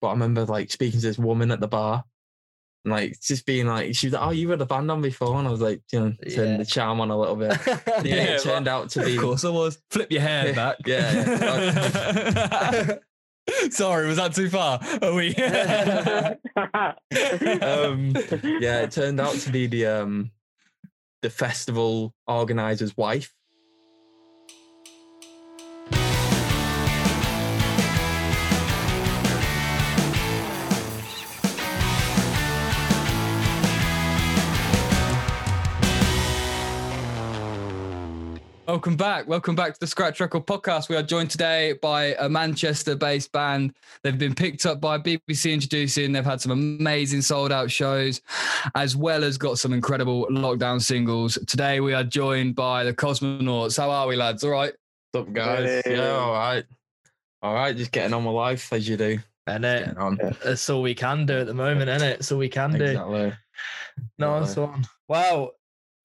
but I remember like speaking to this woman at the bar. And like just being like, she was like, "Oh, you were the band on before," and I was like, you know, turn Yeah. the charm on a little bit. Yeah, Yeah, it turned out to be Of course I was. Flip your hair back. Yeah, Sorry, was that too far? Are we? um, yeah, it turned out to be the um the festival organizer's wife. Welcome back. Welcome back to the Scratch Record podcast. We are joined today by a Manchester based band. They've been picked up by BBC Introducing. They've had some amazing sold out shows, as well as got some incredible lockdown singles. Today we are joined by the Kosmonauts. How are we, lads? All right. What's up, guys? Hey. Yeah, all right. All right, just getting on with life as you do. and it, Getting that's all we can do at the moment, isn't it? That's all we can do. Exactly. Nice one. Well,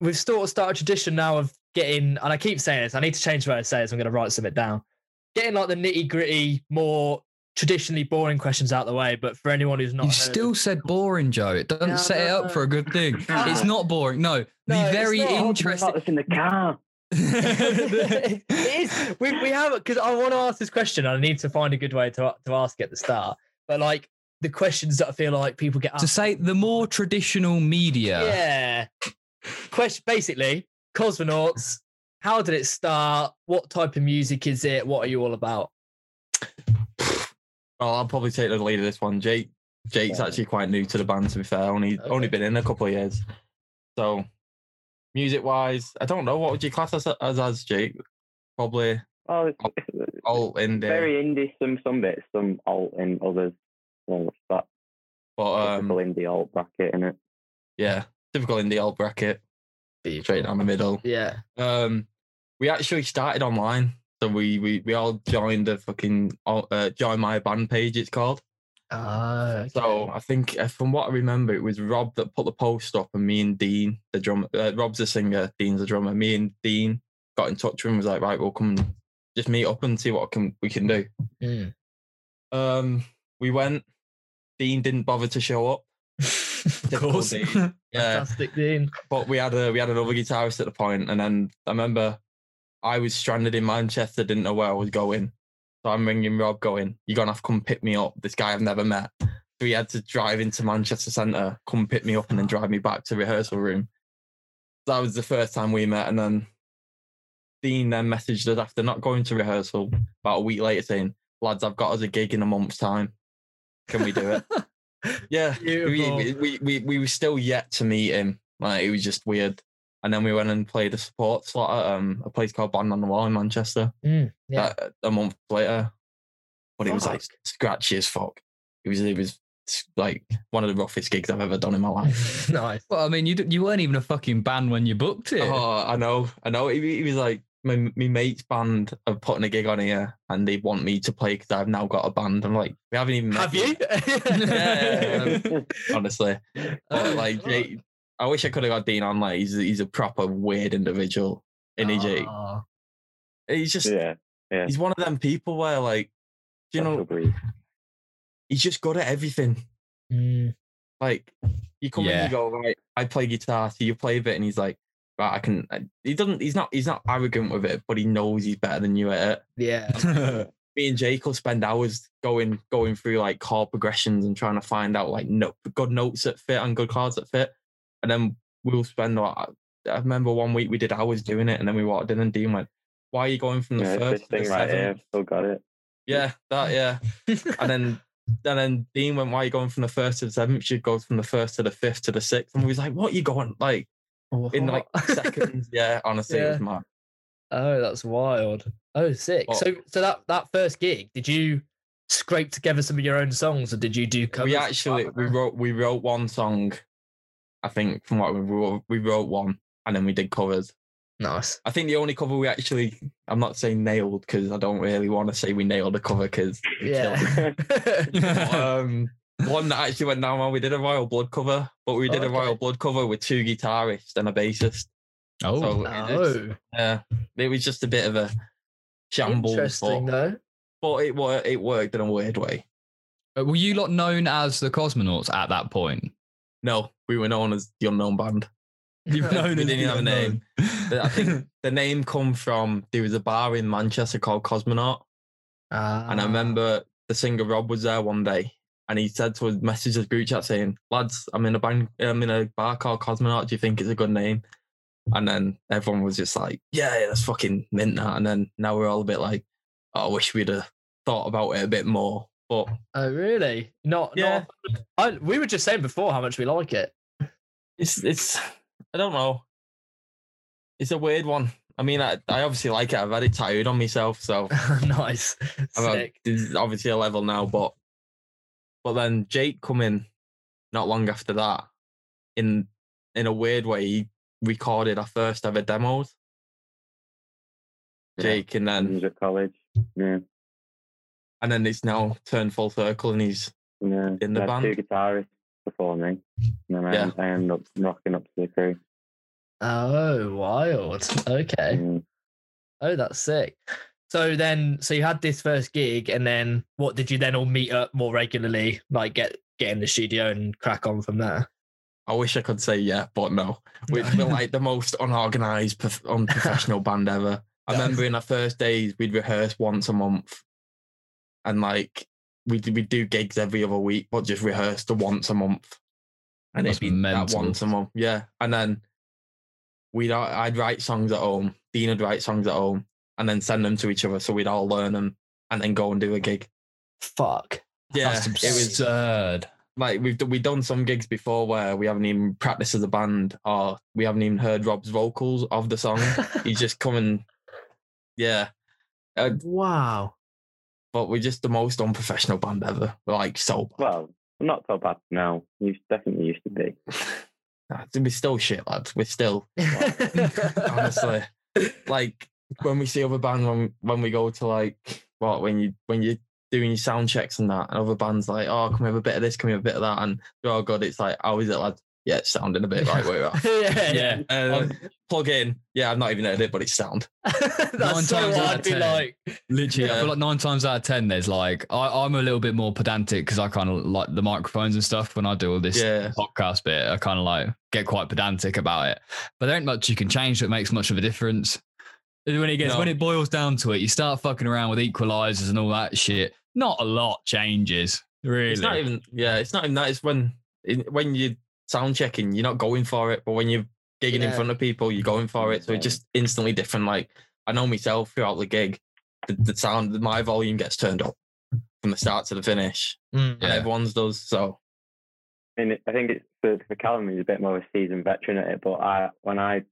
we've sort of started a tradition now of getting, and I keep saying this, I need to change the way I say it, so I'm going to write some of it down. Getting like the nitty gritty, more traditionally boring questions out of the way. But for anyone who's not, You heard- still said boring, Joe. It doesn't No, set it up no. for a good thing. It's not boring. No, No, the it's very not. interesting. Not in the car. it is. We, we have because I want to ask this question. and I need to find a good way to to ask at the start. But like the questions that I feel like people get to say the more traditional media. yeah. Question basically, Kosmonauts. How did it start? What type of music is it? What are you all about? Well, I'll probably take the lead of this one. Jake, Jake's Yeah. actually quite new to the band. To be fair, only only been in a couple of years. So, music wise, I don't know what would you class us as as Jake? Probably Oh, it's, it's alt indie, very indie. Some some bits, some alt and others. Well, it's that but typical um, indie alt bracket in it. yeah, typical indie alt bracket, straight down the middle. Yeah. Um, we actually started online, so we we, we all joined the fucking uh, join my band page. It's called. Ah. So I think, uh, from what I remember, it was Rob that put the post up, and me and Dean, the drummer, uh, Rob's the singer, Dean's the drummer. Me and Dean got in touch with him. Was like, right, we'll come and just meet up and see what can we can do. Mm. Um, we went. Dean didn't bother to show up. Of Typical course. Dean. Yeah, Fantastic, Dean. but we had a we had another guitarist at the point, and then I remember I was stranded in Manchester, didn't know where I was going. So I'm ringing Rob, going, "You're gonna have to come pick me up." This guy I've never met, so he had to drive into Manchester Centre, come pick me up, and then drive me back to rehearsal room. That was the first time we met, and then Dean then messaged us after not going to rehearsal about a week later, saying, "Lads, I've got us a gig in a month's time. Can we do it?" yeah, we, we, we, we, we were still yet to meet him. Like it was just weird. And then we went and played a support slot at um, a place called Band on the Wall in Manchester. Mm, yeah. That, a month later, but it was like scratchy as fuck. It was it was like one of the roughest gigs I've ever done in my life. nice. Well, I mean, you d- you weren't even a fucking band when you booked it. Oh, I know, I know. He, he was like my my mate's band are putting a gig on here, and they want me to play because I've now got a band. I'm like, we haven't even met Have you? yet, Yeah. honestly. But like. Jake, I wish I could have got Dean on. Like, he's he's a proper weird individual. In EJ, Oh, he's just Yeah, yeah. he's one of them people where like, you know, he's just good at everything. mm, Like, you come in, you go, right, I play guitar, so you play a bit, and he's like, right, I can. Uh, he doesn't. He's not. He's not arrogant with it, but he knows he's better than you at it. yeah. Me and Jake will spend hours going going through like chord progressions and trying to find out like no, good notes that fit and good chords that fit, and then we'll spend. Like, I remember one week we did hours doing it, and then we walked in, and Dean went, "Why are you going from the Yeah, first this to the thing right here. seventh?" I've still got it. Yeah, that yeah. and then and then Dean went, "Why are you going from the first to the seventh? You go from the first to the fifth to the sixth. And we was like, "What are you going like in like seconds?" Yeah, honestly, it was Yeah. mad. Oh, that's wild. Oh, sick. Oh. So, so that that first gig, did you scrape together some of your own songs, or did you do covers? We actually we wrote we wrote one song. I think from what we wrote, we wrote one, and then we did covers. nice. I think the only cover we actually, I'm not saying nailed because I don't really want to say we nailed a cover because Yeah. um, one that actually went down well. We did a Royal Blood cover, but we Oh, did a. Royal Blood cover with two guitarists and a bassist. oh, So it's- oh, yeah, it was just a bit of a shambles, interesting but, though. but it worked. It worked in a weird way. Uh, Were you lot known as the Kosmonauts at that point? No, we were known as the unknown band. You were known We didn't the have a name. I think the name come from there was a bar in Manchester called Cosmonaut, and I Ah. remember the singer Rob was there one day, and he said to us, message us group chat saying, "Lads, I'm in a band, I'm in a bar called Cosmonaut. Do you think it's a good name?" And then everyone was just like, "Yeah, yeah that's fucking mint that." And then now we're all a bit like, oh, "I wish we'd have thought about it a bit more." But Oh, really? Not, Yeah. not. I, we were just saying before how much we like it. it's it's I don't know. It's a weird one. I mean, I, I obviously like it. I've had it tattooed on myself, so nice. A- Sick. obviously a level now. But but then Jake come in not long after that. In in a weird way, he recorded our first ever demos. Yeah. Jake, and then Music college. Yeah. and then it's now turned full circle, and he's Yeah. In the We band? Two guitarists before me. And then I, Yeah. I ended up rocking up to the crew. Oh, wild. Okay. Mm. Oh, that's sick. So then, so you had this first gig, and then what did you then all meet up more regularly? Like get get in the studio and crack on from there. I wish I could say yeah, but no. We're, we're like the most unorganized, prof- unprofessional band ever. I remember in our first days, we'd rehearse once a month, and like we'd we'd do gigs every other week, but just rehearse the once a month, and That's it'd be that once a month, yeah. And then we'd I'd write songs at home, Dean would write songs at home, and then send them to each other, so we'd all learn them, and then go and do a gig. Fuck. Yeah, That's it was absurd. like we've d- we've done some gigs before where we haven't even practiced as a band or we haven't even heard Rob's vocals of the song. He's just coming, yeah. Uh, wow. but we're just the most unprofessional band ever. We're like so bad. Well, not so bad now. You definitely used to be. Nah, We're still shit, lads. We're still honestly like when we see other bands when when we go to like what when you when you're doing your sound checks and that and other bands like oh can we have a bit of this can we have a bit of that and oh god, all good. It's like is it, lads? Yeah, it's sounding a bit right where we're at. yeah, Yeah. yeah. Uh, plug in. Yeah, I've not even heard it, but it's sound. That's Nine so times what out I'd of be 10. like. Literally, I Yeah. feel like nine times out of ten, there's like I, I'm a little bit more pedantic because I kind of like the microphones and stuff. When I do all this Yeah. podcast bit, I kind of like get quite pedantic about it. But there ain't much you can change that makes much of a difference. When it gets No. when it boils down to it, you start fucking around with equalizers and all that shit. Not a lot changes, really. It's not even yeah, it's not even that. It's when it- when you sound checking, you're not going for it, but when you're gigging in front of people, you're going for it. So it's just instantly different. Like I know myself throughout the gig, the, the sound, my volume gets turned up from the start to the finish, Mm. and Yeah. everyone's does. So And I think it's for, for Callum, he's a bit more of a seasoned veteran at it. But I, when I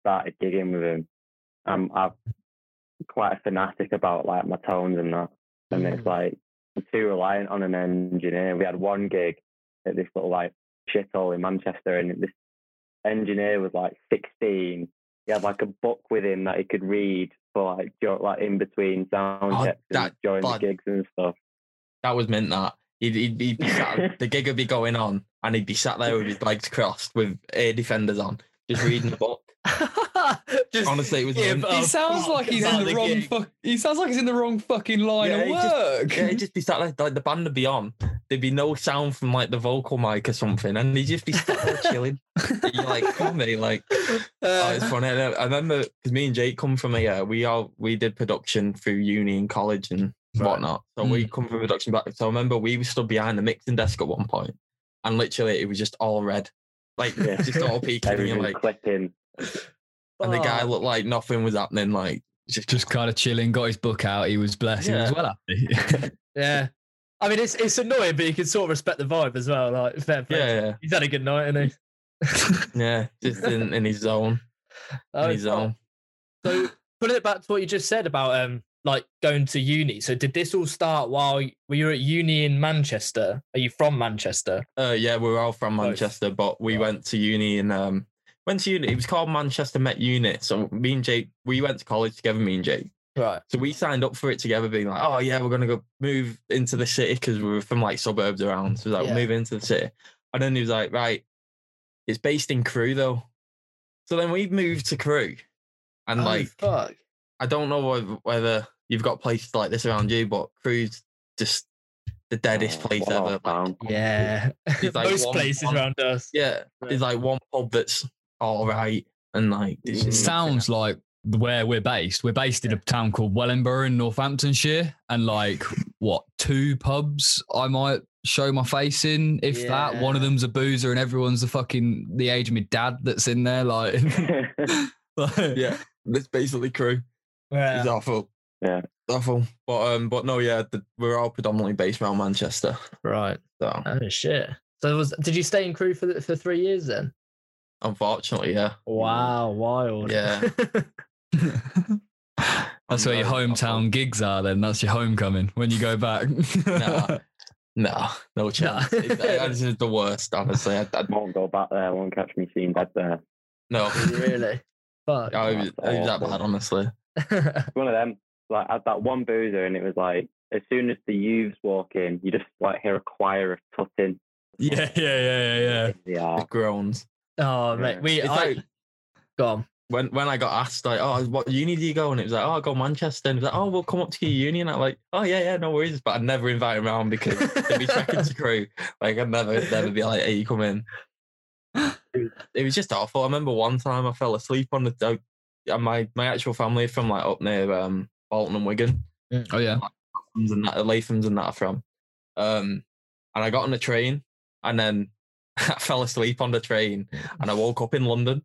started gigging with him, I'm, I'm quite a fanatic about like my tones and that. And it's mm. like I'm too reliant on an engineer. We had one gig at this little like shithole in Manchester, and this engineer was like 16. He had like a book with him that he could read for like dur- like in between sound Oh, checks and that during the gigs and stuff. that was meant that he'd, he'd, he'd be sat, the gig would be going on, and he'd be sat there with his legs crossed with air defenders on, just reading a book. Just Honestly, it was give He sounds like he's in the, the wrong. gig. Fuck, he sounds like he's in the wrong fucking line Yeah, of he just- work. Yeah, he'd just be sat there, like the band would be on. There'd be no sound from like the vocal mic or something, and he'd just be sat there chilling. And You're like, come on, mate, like, oh, it's Uh, funny. And I I remember because me and Jake come from a, uh, we all we did production through uni and college and Right. whatnot. So we come from production back. So I remember we stood behind the mixing desk at one point, and literally it was just all red, like Yeah. just all peeking. and you're Everything like, clipping. And the guy oh, looked like nothing was happening. Like, just Just kind of chilling, got his book out. He was blessed. He was Yeah. well happy. Yeah. I mean, it's it's annoying, but you can sort of respect the vibe as well. Like, fair play. yeah, yeah, He's had a good night, hasn't he? yeah, just in, in his zone, in Oh, his fuck. zone. So, putting it back to what you just said about um, like going to uni. So, did this all start while y- were you at uni in Manchester? Are you from Manchester? Uh, yeah, we were all from Both. Manchester, but we Right. went to uni in um, went to uni. It was called Manchester Met Unit. So me and Jake, we went to college together. Me and Jake. Right. So we signed up for it together, being like, "Oh yeah, we're gonna go move into the city because we were from like suburbs around." So we was like, Yeah. "Move into the city," and then he was like, "Right, it's based in Crewe though." So then we moved to Crewe, and oh, like fuck. I don't know whether, whether you've got places like this around you, but Crewe's just the deadest Oh, place what a ever. Like. Yeah. It's like Most one- places one- around us. yeah, there's like one pub that's all right, and like it just Sounds like where we're based. We're based in a town called Wellingborough in Northamptonshire, and like what two pubs I might show my face in, if that. One of them's a boozer, and everyone's the fucking the age of my dad that's in there. Like, like- yeah, that's basically Crewe. Yeah. It's awful. Yeah. awful. But um, but no, yeah, the, we're all predominantly based around Manchester. Right. So Oh shit. So was did you stay in Crewe for the, for three years then? Unfortunately, yeah. Wow, wild. Yeah. That's where your I'm hometown gigs are. Then that's your homecoming when you go back. Nah. No, no chance. It's, uh, it's just the worst, honestly. I, I, won't go back there. Won't catch me seeing dead there. no, really? Fuck. I was, it was that bad, honestly. One of them. Like I had that one boozer, and it was like as soon as the youths walk in, you just like hear a choir of tutting. yeah, yeah, yeah, yeah, yeah. Yeah. The groans. Oh mate, we It's I like go on. when when I got asked like, oh, what uni do you go? And it was like, oh, I go Manchester. And it was like, oh, we'll come up to your uni. And I'm like, oh yeah, yeah, no worries. But I'd never invite him around because they'd be checking to Crewe. Like I'd never never be like, hey, you come in. It was just awful. I remember one time I fell asleep on the. Uh, my my actual family from like up near um Bolton and Wigan. Oh yeah. Lathums and that, Lathums and that are from. Um, and I got on the train and then I fell asleep on the train and I woke up in London.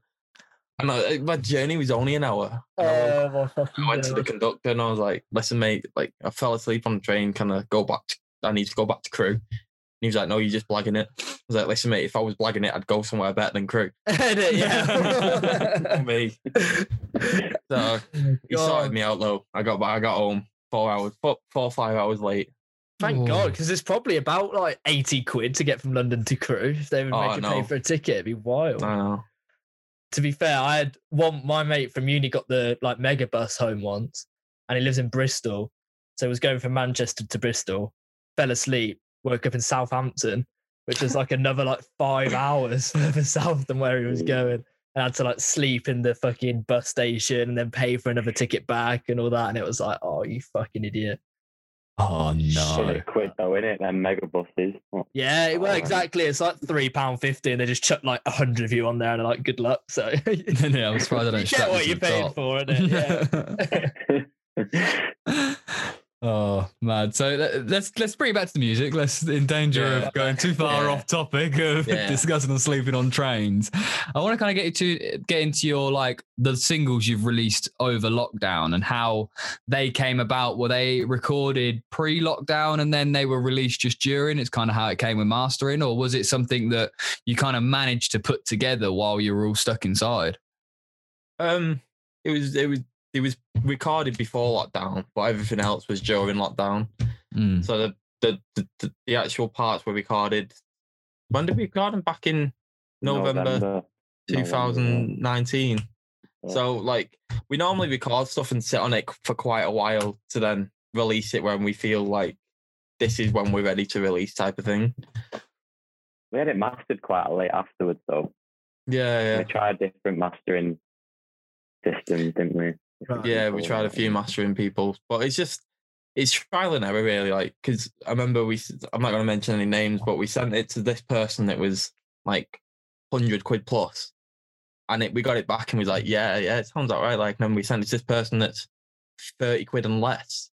And I, my journey was only an hour. And I, woke Oh, I went to the conductor and I was like, "Listen, mate, like I fell asleep on the train. Can I go back? To, I need to go back to Crewe." And he was like, "No, you're just blagging it." I was like, "Listen, mate, if I was blagging it, I'd go somewhere better than Crewe." yeah. me. So he sorted God. me out though. I got back. I got home four hours, four, four or five hours late. Thank Oh. God, because it's probably about like 80 quid to get from London to Crewe. If they would Oh, make I you pay for a ticket, it'd be wild. I know. to be fair, I had one my mate from uni got the like mega bus home once, and he lives in Bristol. So he was going from Manchester to Bristol, fell asleep, woke up in Southampton, which was like another like five hours further south than where he was going. And had to like sleep in the fucking bus station and then pay for another ticket back and all that. And it was like, oh, you fucking idiot. Oh Shit, no. it quid though, innit? Them mega buses. What- Yeah, well, Oh. exactly. It's like three pound fifty, and they just chuck like a hundred of you on there, and they're like, "Good luck." So you yeah, I'm surprised I don't get what you you're paying top. for, innit? Yeah. oh man! So let- let's let's bring it back to the music. Let's in danger Yeah. of going too far Yeah. off topic of Yeah. discussing and sleeping on trains. I want to kind of get you to get into your like the singles you've released over lockdown and how they came about. Were they recorded pre-lockdown and then they were released just during? It's kind of how it came with mastering, or was it something that you kind of managed to put together while you were all stuck inside? Um, it was it was it was recorded before lockdown, but everything else was during lockdown. Mm. So the the the, the, the actual parts were recorded. When did we record them? Back in November, November, 2019. Yeah. So like we normally record stuff and sit on it for quite a while to then release it when we feel like this is when we're ready to release type of thing. We had it mastered quite late afterwards, though. Yeah, We tried different mastering systems, didn't we? Right. yeah, we tried a few mastering people, but it's just it's trial and error really. Like because I remember we I'm not going to mention any names, but we sent it to this person that was like hundred quid plus, and it we got it back and we was like, yeah, yeah, it sounds alright. Like, and then we sent it to this person that's thirty quid and less,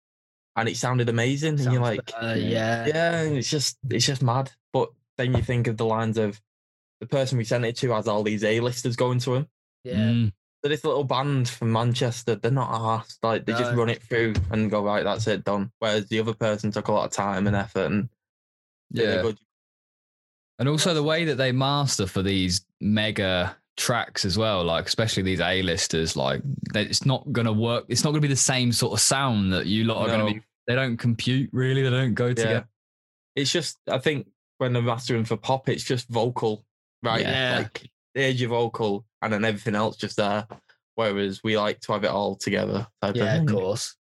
and it sounded amazing. and you're like, better, yeah. yeah, and it's just it's just mad. But then you think of the lines of the person we sent it to has all these A-listers going to him. yeah. Mm. This little band from Manchester, they're not asked. Like they just run it through and go right, that's it, done. Whereas the other person took a lot of time and effort and Yeah. good. And also the way that they master for these mega tracks as well, like especially these A-listers, like that it's not gonna work. It's not gonna be the same sort of sound that you lot are No. gonna be. They don't compute really. They don't go Yeah. together. It's just I think when they're mastering for pop, it's just vocal, right? Yeah. Like there's your vocal and then everything else just there. Whereas we like to have it all together. Type Yeah, of of course.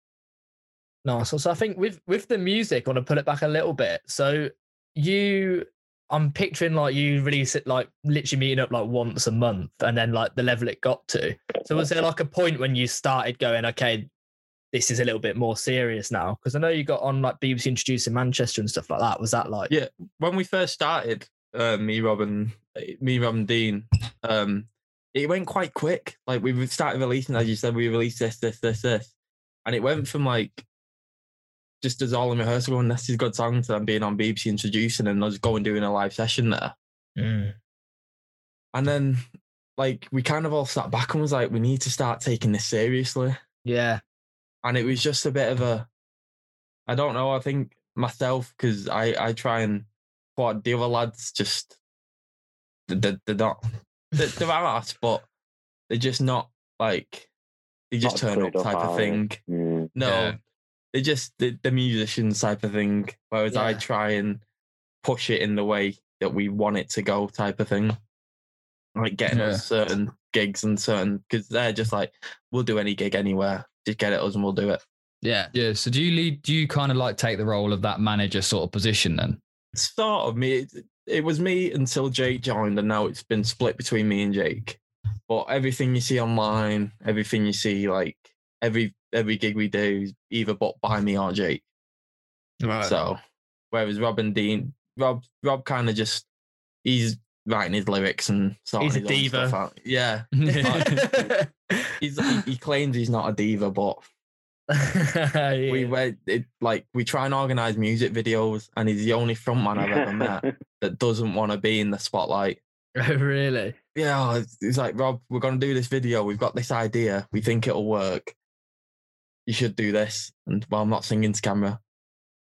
Nice. So, so I think with with the music, I want to pull it back a little bit. So you, I'm picturing like you release it like literally meeting up like once a month, and then like the level it got to. So was there like a point when you started going, okay, this is a little bit more serious now? Because I know you got on like BBC introducing Manchester and stuff like that. Was that like Yeah. when we first started, uh, me, Rob, and me, Rob, and Dean, um, it went quite quick. Like we started releasing, as you said, we released this, this, this, this, and it went from like just as all in rehearsal going, this is a good song to them being on BBC introducing and us going doing a live session there. Mm. And then like we kind of all sat back and was like, we need to start taking this seriously. Yeah. And it was just a bit of a I don't know, I think myself, because I, I try and what the other lads just they're, they're not they're, they're arse, but they're just not like they just Not turn up type of thing. Mm. No, Yeah. they're just the, the musicians type of thing. Whereas I try and push it in the way that we want it to go, type of thing. Like getting Yeah. us certain gigs and certain because they're just like, we'll do any gig anywhere. Just get it us and we'll do it. Yeah. Yeah. So do you lead? Do you kind of like take the role of that manager sort of position then? Sort of me. It, was me until Jake joined, and now it's been split between me and Jake. But everything you see online, everything you see, like every every gig we do is either bought by me or Jake. Right. So, whereas Rob and Dean, Rob, Rob kind of just he's writing his lyrics and sorting He's a diva. Yeah, he's he, he claims he's not a diva, but we Yeah. went it, like we try and organize music videos, and he's the only frontman I've ever met that doesn't want to be in the spotlight. Oh, really? Yeah, it's like Rob, we're gonna do this video. We've got this idea. We think it'll work. You should do this, and well, I'm not singing to camera.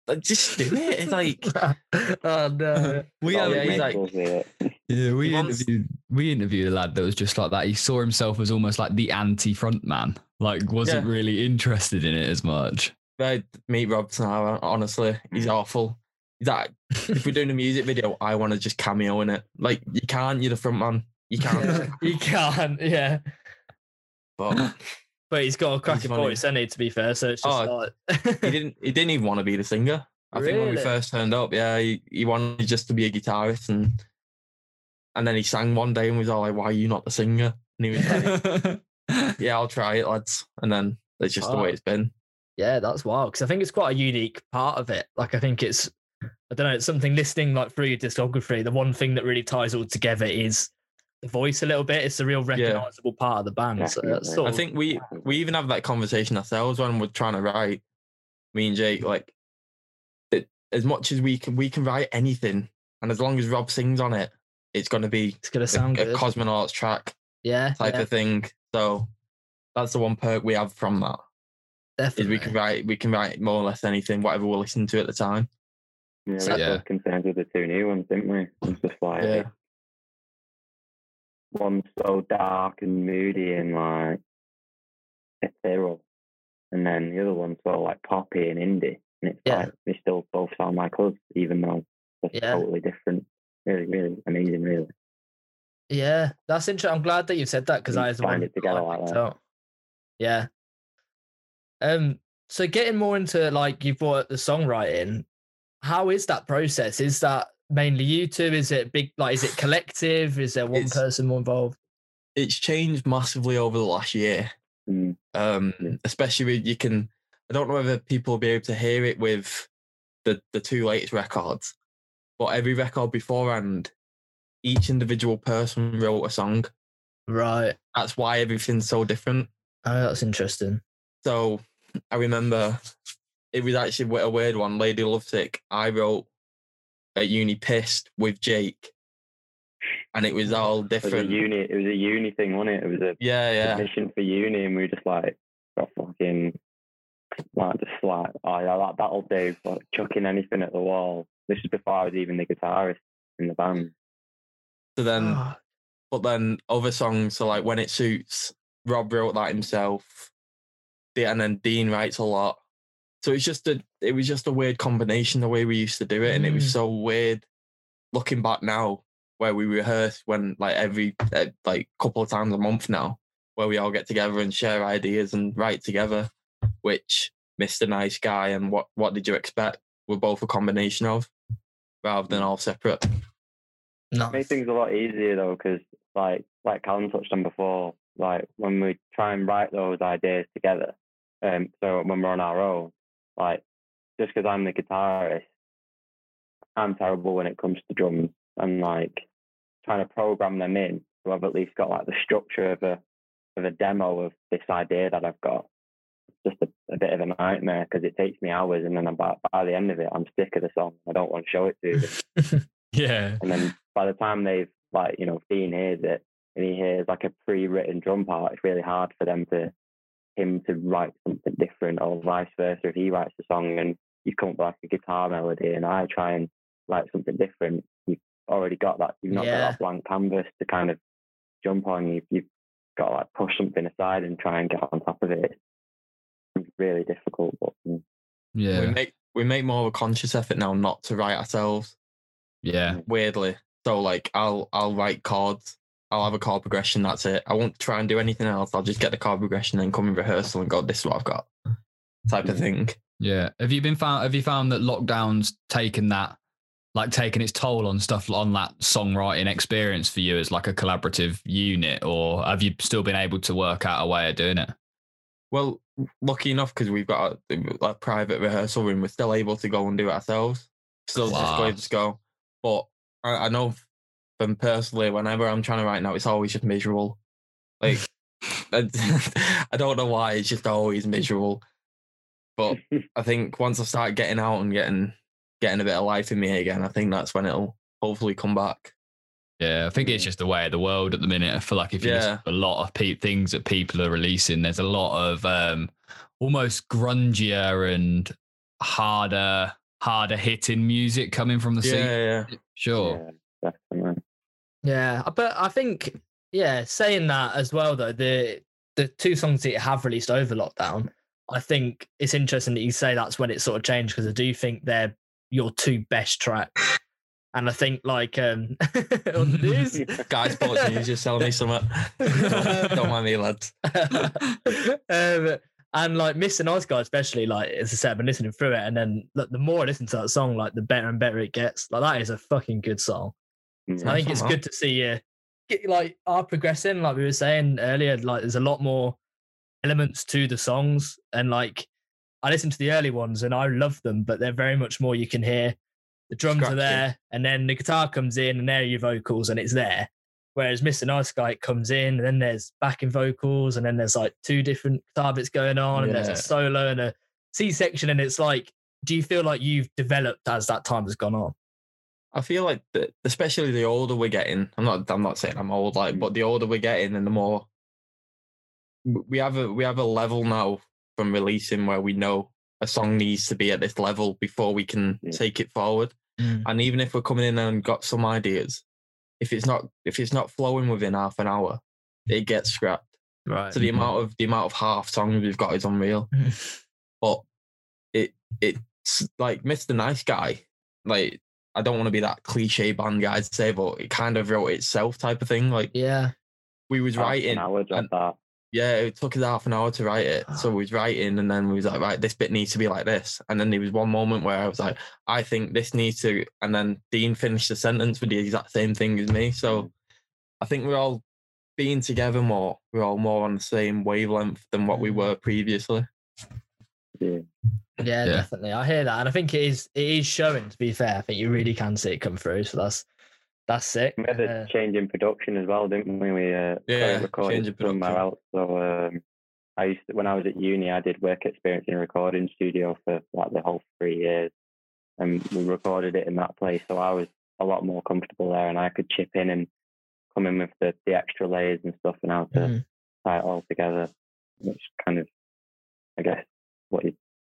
Like, just do it. It's like oh no. we Oh, yeah, he's like- makes us do it. yeah, we wants- interviewed we interviewed a lad that was just like that. He saw himself as almost like the anti frontman. Like wasn't Yeah. really interested in it as much. I meet Rob now. Honestly, he's mm. awful. He's like, if we're doing a music video, I want to just cameo in it. Like you can't. You're the front man. You can't. Yeah, you can't, yeah. But But he's got a cracking voice, hasn't he, to be fair? So it's just Oh, like he didn't. He didn't even want to be the singer. I think when we first turned up, yeah, he, he wanted just to be a guitarist, and and then he sang one day and was all like, "Why are you not the singer?" And he was like, "Yeah, I'll try it, lads." And then that's just the way Oh. it's been. Yeah, that's wild. Because I think it's quite a unique part of it. Like I think it's I don't know, it's something listening like through your discography, the one thing that really ties all together is the voice a little bit. It's a real recognizable part of the band. So that's sort I of, think we we even have that conversation ourselves when we're trying to write. Me and Jake, like, that as much as we can, we can write anything, and as long as Rob sings on it, it's going to be it's gonna a, sound a good. Kosmonauts track yeah, type yeah, of thing. So that's the one perk we have from that definitely. we can write we can write more or less anything, whatever we're listening to at the time. Yeah, we So- Yeah. those concerns with the two new ones, didn't we? It's just like Yeah. one's so dark and moody and like ethereal, and then the other one's so like poppy and indie, and it's Yeah. like they still both sound like us, even though they're Yeah. totally different. Really, really amazing, really. Yeah, that's interesting. I'm glad that you said that because I was the find it together like that. up. Yeah. Um. So getting more into like you brought up the songwriting, how is that process? Is that mainly you two? Is it big? Like, is it collective? Is there one It's- person more involved? It's changed massively over the last year. Mm. Um, Yeah. especially with you can. I don't know whether people will be able to hear it with the the two latest records, but every record beforehand, each individual person wrote a song. Right. That's why everything's so different. Oh, that's interesting. So I remember it was actually a weird one. Lady Lovesick. I wrote at uni pissed with Jake, and it was all It was a different. uni. It was a uni thing, wasn't it? It was a Yeah, yeah. submission for uni, and we were just like, got fucking, like, just like, oh yeah, that, that'll do. Like, chucking anything at the wall. This is before I was even the guitarist in the band. So then, Ah, but then other songs. So like when it suits, Rob wrote that himself. And then Dean writes a lot. So it's just a, it was just a weird combination the way we used to do it, and it Mm. was so weird. Looking back now, where we rehearse when like every uh, like couple of times a month now, where we all get together and share ideas and write together, which Mr. Nice Guy and what what did you expect were both a combination of, rather than all separate. nice. Make things a lot easier though, because like like Callum touched on before, like when we try and write those ideas together, Um, so when we're on our own, like just because I'm the guitarist, I'm terrible when it comes to drums and like trying to program them in. So I've at least got like the structure of a of a demo of this idea that I've got. It's just a, a bit of a nightmare because it takes me hours, and then about by the end of it, I'm sick of the song. I don't want to show it to them. yeah. And then by the time they've like you know Dean hears it and he hears like a pre-written drum part, it's really hard for them to him to write something different or vice versa. If he writes a song and you come up with like a guitar melody and I try and write something different, you've already got that. You've not Yeah. got that blank canvas to kind of jump on. You've, you've got to like push something aside and try and get on top of it. It's really difficult, but yeah, We make we make more of a conscious effort now not to write ourselves. Yeah. Mm. Weirdly, so like I'll I'll write chords. I'll have a chord progression. That's it. I won't try and do anything else. I'll just get the chord progression and come in rehearsal and go. This is what I've got. Type of mm. thing. Yeah. Have you been found have you found that lockdown's taken that like taken its toll on stuff on that songwriting experience for you as like a collaborative unit or have you still been able to work out a way of doing it? Well, lucky enough because we've got a, a private rehearsal room, we're still able to go and do it ourselves. Still just go, just go. But I, I know from personally, whenever I'm trying to write now, it's always just miserable. Like I, I don't know why, it's just always miserable. But I think once I start getting out and getting getting a bit of life in me again, I think that's when it'll hopefully come back. Yeah, I think it's just the way of the world at the minute. I feel like if you listen Yeah. a lot of pe- things that people are releasing, there's a lot of um, almost grungier and harder, harder hitting music coming from the Yeah, scene. yeah. Sure. yeah, definitely. Yeah, but I think yeah, saying that as well though, the the two songs that you have released over lockdown, I think it's interesting that you say that's when it sort of changed because I do think they're your two best tracks. And I think like um on the news. Guys, sports news, just selling me something. don't, don't mind me, lads. um, and like Mr. Nice Guy, especially like as I said, I've been listening through it, and then like, the more I listen to that song, like the better and better it gets. Like that is a fucking good song. Mm. I think it's good to see you get like are progressing, like we were saying earlier. Like there's a lot more elements to the songs, and like I listened to the early ones and I love them, but they're very much more you can hear. The drums Scratching. are there, and then the guitar comes in, and there are your vocals, and it's there. Whereas Mr. Nice Guy comes in, and then there's backing vocals, and then there's like two different guitar bits going on, and there's a solo and a C section, and it's like, do you feel like you've developed as that time has gone on? I feel like, the, especially the older we're getting, I'm not, I'm not saying I'm old, like, mm. but the older we're getting, and the more we have a, we have a level now from releasing where we know a song needs to be at this level before we can Yeah. take it forward. And even if we're coming in and got some ideas, if it's not, if it's not flowing within half an hour, it gets scrapped. Right. So the Mhm. amount of the amount of half songs we've got is unreal. but it it's like Mr. Nice Guy. Like I don't want to be that cliche band guy to say, but it kind of wrote itself type of thing. Like yeah. we was an writing, and- that. Yeah, it took us half an hour to write it. So we was writing, and then we was like, right, this bit needs to be like this. And then there was one moment where I was like, I think this needs to, and then Dean finished the sentence with the exact same thing as me. So I think we're all being together more. We're all more on the same wavelength than what we Mm. were previously. Yeah. Yeah, Yeah. definitely. I hear that, and I think it is it is showing. To be fair, I think you really can see it come through. So that's that's sick. We had a Uh, change in production as well, didn't we? We uh, Yeah, recorded change somewhere else. So um, I used to, when I was at uni, I did work experience in a recording studio for like the whole three years, and we recorded it in that place. So I was a lot more comfortable there, and I could chip in and come in with the, the extra layers and stuff, and how to mhm. tie it all together, which kind of, I guess, what you're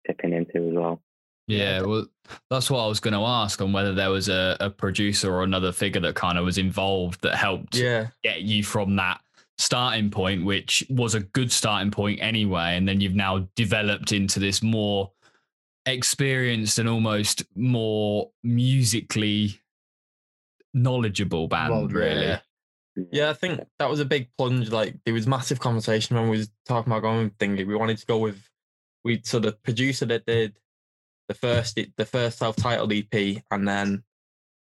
tipping into as well. Yeah, well, that's what I was going to ask on whether there was a, a producer or another figure that kind of was involved that helped Yeah. get you from that starting point, which was a good starting point anyway. And then you've now developed into this more experienced and almost more musically knowledgeable band, Well, really. yeah. Yeah, I think that was a big plunge. Like there was massive conversation when we was talking about going with thingy. We wanted to go with we so the producer that did the first the first self-titled EP and then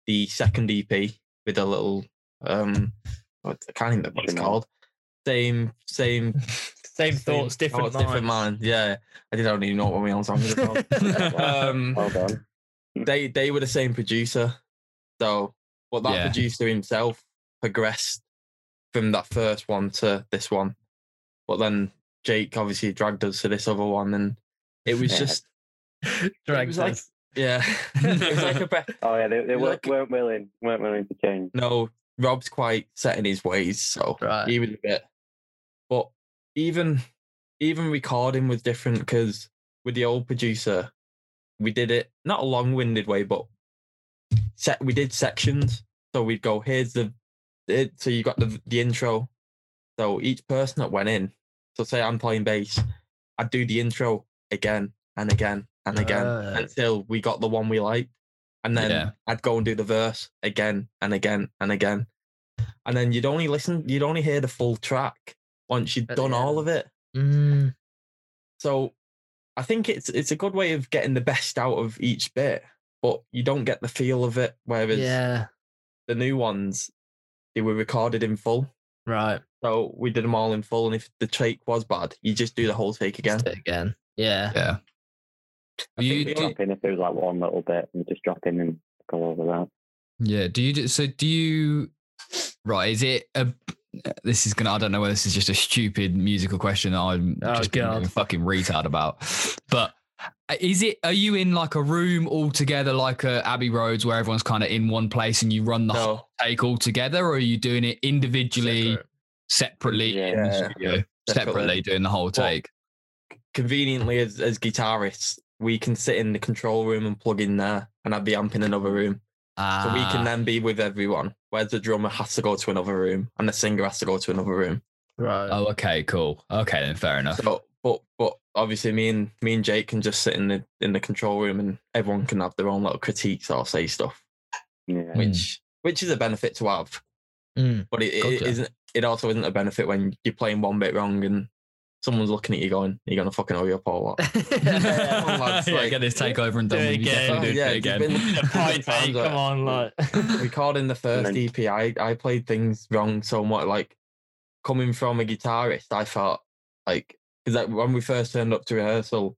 the second EP with a little um I can't even remember what it's called. Same same Same thoughts, different thoughts, different minds. mind. Yeah, I did not even know what my own song was about. um, Well done. they they were the same producer, so but that Yeah. producer himself progressed from that first one to this one, but then Jake obviously dragged us to this other one, and it was Yeah. just Dragged was like- us. yeah, it was like a breath. Oh yeah, they, they weren't, like- weren't willing weren't willing to change. No, Rob's quite set in his ways, so Right. he was a bit. But even even recording was different because with the old producer, we did it not a long-winded way, but set we did sections. So we'd go, here's the, it, so you got the the intro. So each person that went in, so say I'm playing bass, I'd do the intro again and again and again Ah. until we got the one we liked. And then Yeah. I'd go and do the verse again and again and again. And then you'd only listen, you'd only hear the full track once you'd At done all of it. Mm, So I think it's it's a good way of getting the best out of each bit, but you don't get the feel of it. Whereas yeah. the new ones, they were recorded in full. Right. So we did them all in full. And if the take was bad, you just do the whole take again. Again. Yeah. Yeah. I You think we do, Drop in if it was like one little bit and just drop in and go over that. yeah. Do you so? Do you right? Is it a? This is gonna. I don't know whether this is just a stupid musical question that I'm Oh, just being God. a fucking retard about, but. uh, Is it? Are you in like a room all together, like a Abbey Roads, where everyone's kind of in one place and you run the whole take all together, or are you doing it individually, Separate. separately in Yeah. the studio, separately. Separately. doing the whole take? conveniently as, as guitarists, we can sit in the control room and plug in there and have the amp in another room. So we can Ah, then be with everyone. Whereas the drummer has to go to another room and the singer has to go to another room. Right. Oh, okay, cool. Okay, then fair enough. So but but obviously me and me and Jake can just sit in the in the control room and everyone can have their own little critiques or say stuff, Yeah. Hmm. which which is a benefit to have. Mm. But it, it Gotcha. isn't it also isn't a benefit when you're playing one bit wrong and someone's looking at you going, You're gonna fucking hurry up or what? yeah, like- get this takeover and Do done it. You again. definitely do yeah, it it's again. been- The times come on, like. recording the first EP, I, I played things wrong so much. Like coming from a guitarist, I felt like because like, when we first turned up to rehearsal,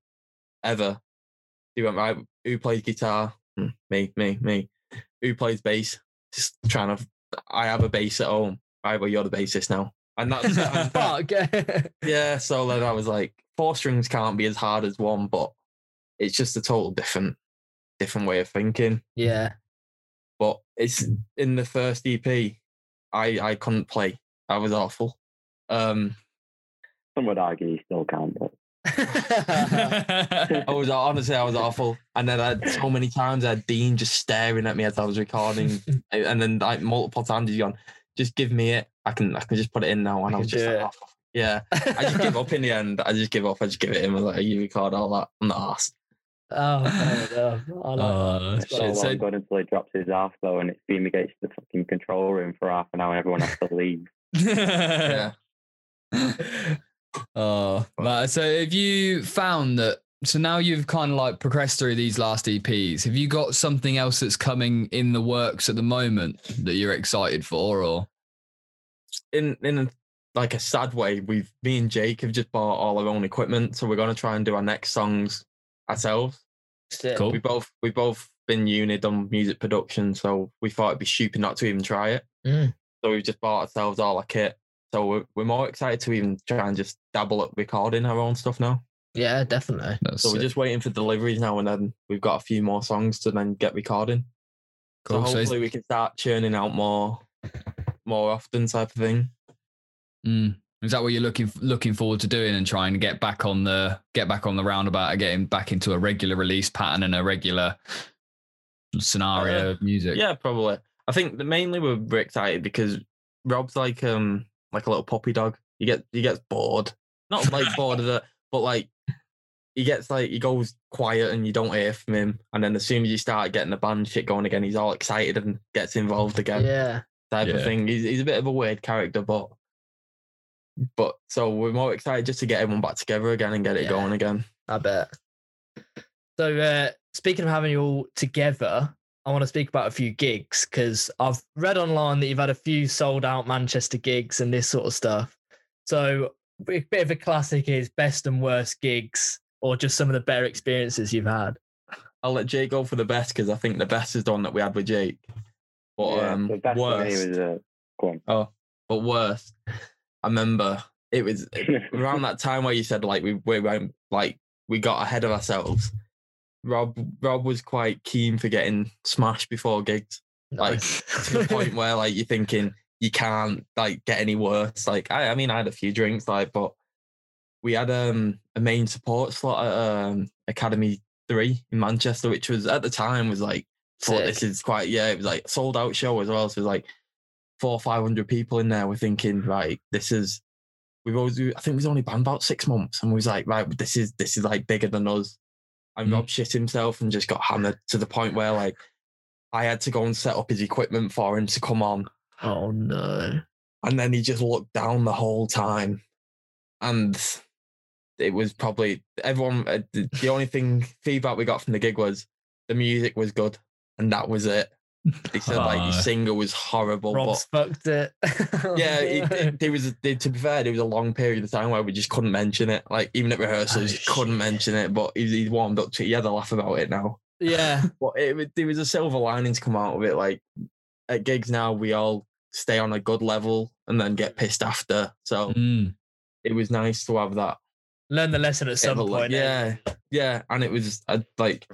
ever, he went right. Who plays guitar? Hmm, Me, me, me. Who plays bass? Just trying to. I have a bass at home. Right, well, you're the bassist now, and that's and- Fuck. yeah. So then I was like, four strings can't be as hard as one, but it's just a total different, different way of thinking yeah. but it's in the first EP. I I couldn't play. I was awful. Um, Some would argue you still can't, but I was honestly I was awful. And then I had so many times I had Dean just staring at me as I was recording, and and then like multiple times he's gone, "Just give me it. I can I can just put it in now." And I I, was just like, "Oh, yeah. I just give up in the end. I just give up. I just give it him. I was like, "You record all that. I'm not asked." oh, fair enough. I like Oh, it's so shit. So, long good until he drops his half though and it's fumigates the fucking control room for half an hour and everyone has to leave. Yeah. oh, right. So have you found that? So now you've kind of like progressed through these last EPs. Have you got something else that's coming in the works at the moment that you're excited for, or? in in a, like a sad way, we've me and Jake have just bought all our own equipment, so we're gonna try and do our next songs ourselves. Sick. Cool. We both we both been uni on music production, so we thought it'd be stupid not to even try it. Mm. So we've just bought ourselves all our kit. So we're, we're more excited to even try and just dabble at recording our own stuff now. Yeah, definitely. That's So we're sick. just waiting for deliveries now, and then we've got a few more songs to then get recording. cool. So So hopefully we can start churning out more, more often type of thing. Mm. Is that what you're looking looking forward to doing and trying to get back on the get back on the roundabout and getting back into a regular release pattern and a regular scenario of music? Yeah, probably. I think that mainly we're, we're excited because Rob's like um like a little puppy dog. He get he gets bored, not like bored of it, but like he gets like he goes quiet and you don't hear from him, and then as soon as you start getting the band shit going again, he's all excited and gets involved again. Yeah. type Yeah. of thing. He's he's a bit of a weird character, but but so we're more excited just to get everyone back together again and get it Yeah. going again. I bet. So, uh, speaking of having you all together, I want to speak about a few gigs because I've read online that you've had a few sold out Manchester gigs and this sort of stuff. So, a bit of a classic is best and worst gigs, or just some of the better experiences you've had. I'll let Jake go for the best because I think the best is the one that we had with Jake. But yeah, um, the best worst, was uh, go on. but worst. I remember it was around that time where you said like we we went like we got ahead of ourselves. Rob Rob was quite keen for getting smashed before gigs Like, to the point where like you're thinking you can't like get any worse. Like I, I mean I had a few drinks like, but we had um a main support slot at um Academy Three in Manchester, which was at the time was like thought this is quite yeah it was like sold out show as well. So it was like four or five hundred people in there. We're thinking right this is we've always I think we've only been about six months and we was like right this is this is like bigger than us. And Mm. Rob shit himself and just got hammered to the point where like I had to go and set up his equipment for him to come on. oh no. And then he just looked down the whole time. And it was probably everyone, uh, the, the only thing feedback we got from the gig was the music was good. And that was it. They said like the singer was horrible. Rob's fucked it. But yeah, it, it- there was, a- to be fair, there was a long period of time where we just couldn't mention it. Like even at rehearsals, Oh, couldn't mention it. But he's, he's warmed up to it. He had a laugh about it now. yeah. But it, wa- there was a silver lining to come out of it. Like at gigs now, we all stay on a good level and then get pissed after. So Mm. it was nice to have that. Learn the lesson at bit some of a look. point. eh? Yeah, yeah. And it was I, like,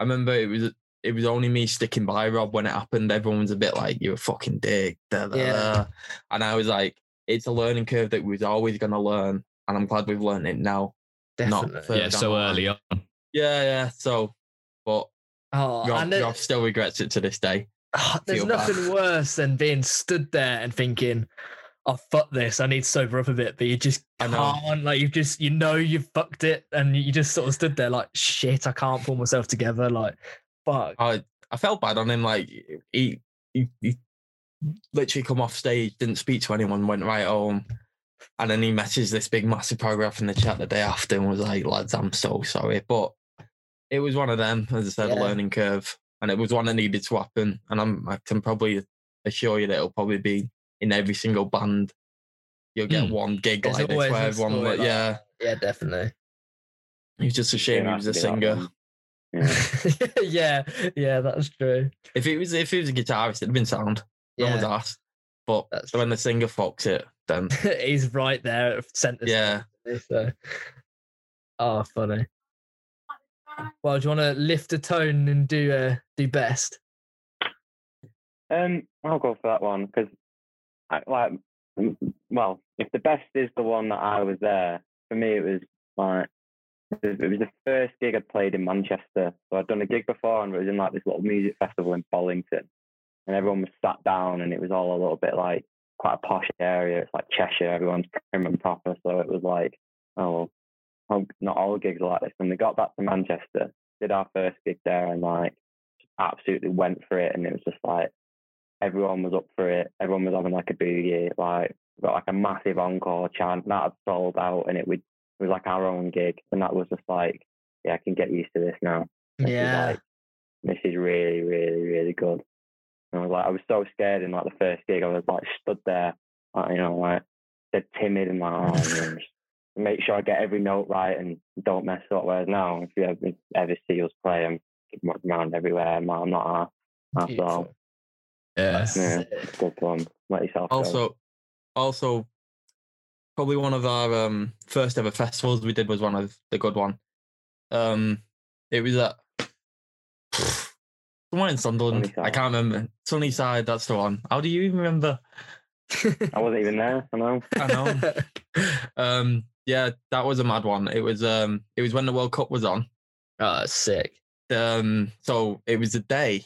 I remember it was it was only me sticking by Rob when it happened. Everyone was a bit like, "You're a fucking dick," da, da, Yeah. da. and I was like, "It's a learning curve that we was always going to learn." And I'm glad we've learned it now. Definitely. Not Yeah, so the early on. Yeah, yeah. So, but Oh, Rob, and it- Rob still regrets it to this day. Ah, there's feel bad. nothing worse than being stood there and thinking, "Oh fuck this! I need to sober up a bit," but you just can't. Like you just, you know, you've fucked it, and you just sort of stood there like, "Shit! I can't pull myself together." Like, fuck. I I felt bad on him. Like he, he, he literally come off stage, didn't speak to anyone, went right home, and then he messaged this big massive paragraph in the chat the day after and was like, "Lads, I'm so sorry," but it was one of them, as I said, a learning curve, and it was one that needed to happen. And I'm I can probably assure you that it'll probably be in every single band. You'll get Hmm. one gig There's like this always where everyone, like, like yeah, Yeah, definitely. he was just a shame he was a to be that singer. Yeah. yeah, yeah, that's true. If it was if it was a guitarist, it'd have been sound. No one's asked. But That's when the singer fucks it, then he's right there at centre. yeah. So, oh, funny. Well, do you want to lift a tone and do uh, do best? Um, I'll go for that one because, I like, well, if the best is the one that I was there, for me it was like it was the first gig I'd played in Manchester. So I'd done a gig before, and it was in like this little music festival in Bollington, and everyone was sat down, and it was all a little bit like quite a posh area. It's like Cheshire, everyone's prim and proper. So it was like, oh, oh, not all gigs are like this. And we got back to Manchester, did our first gig there, and like absolutely went for it, and it was just like everyone was up for it. Everyone was having like a boogie. Like got like a massive encore chant that had sold out, and it would it was like our own gig, and that was just like, yeah, I can get used to this now. This is Yeah. like, this is really, really, really good. And I was like, I was so scared in like the first gig. I was like stood there, like, you know, like dead timid and like, oh, just make sure I get every note right and don't mess up. Whereas now, if you ever, ever see us play, I'm around everywhere. Man, I'm not half. half all. Beautiful. Yeah. That's Yeah, sick. it's good fun. Let yourself go. Also, also, probably one of our um, first ever festivals we did was one of the good one. Um, it was at somewhere in Sunderland. I can't remember. Sunnyside, that's the one. How do you even remember? I wasn't even there. I know. I know. um, yeah, that was a mad one. It was um, it was when the World Cup was on. oh, that's sick. Um, so it was a day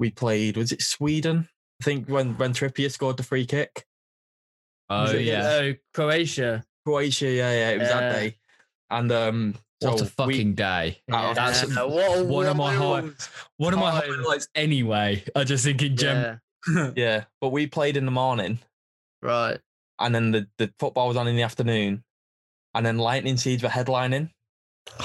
we played. Was it Sweden? I think when when Trippier scored the free kick. Oh it- yeah. Oh, Croatia. Croatia, yeah, yeah, it was that day. And um, so What a we- fucking day. Oh, that's Yeah, what a one of my high- One of my highlights anyway. I just think in general. Yeah, yeah, but we played in the morning, right. and then the, the football was on in the afternoon, and then Lightning Seeds were headlining.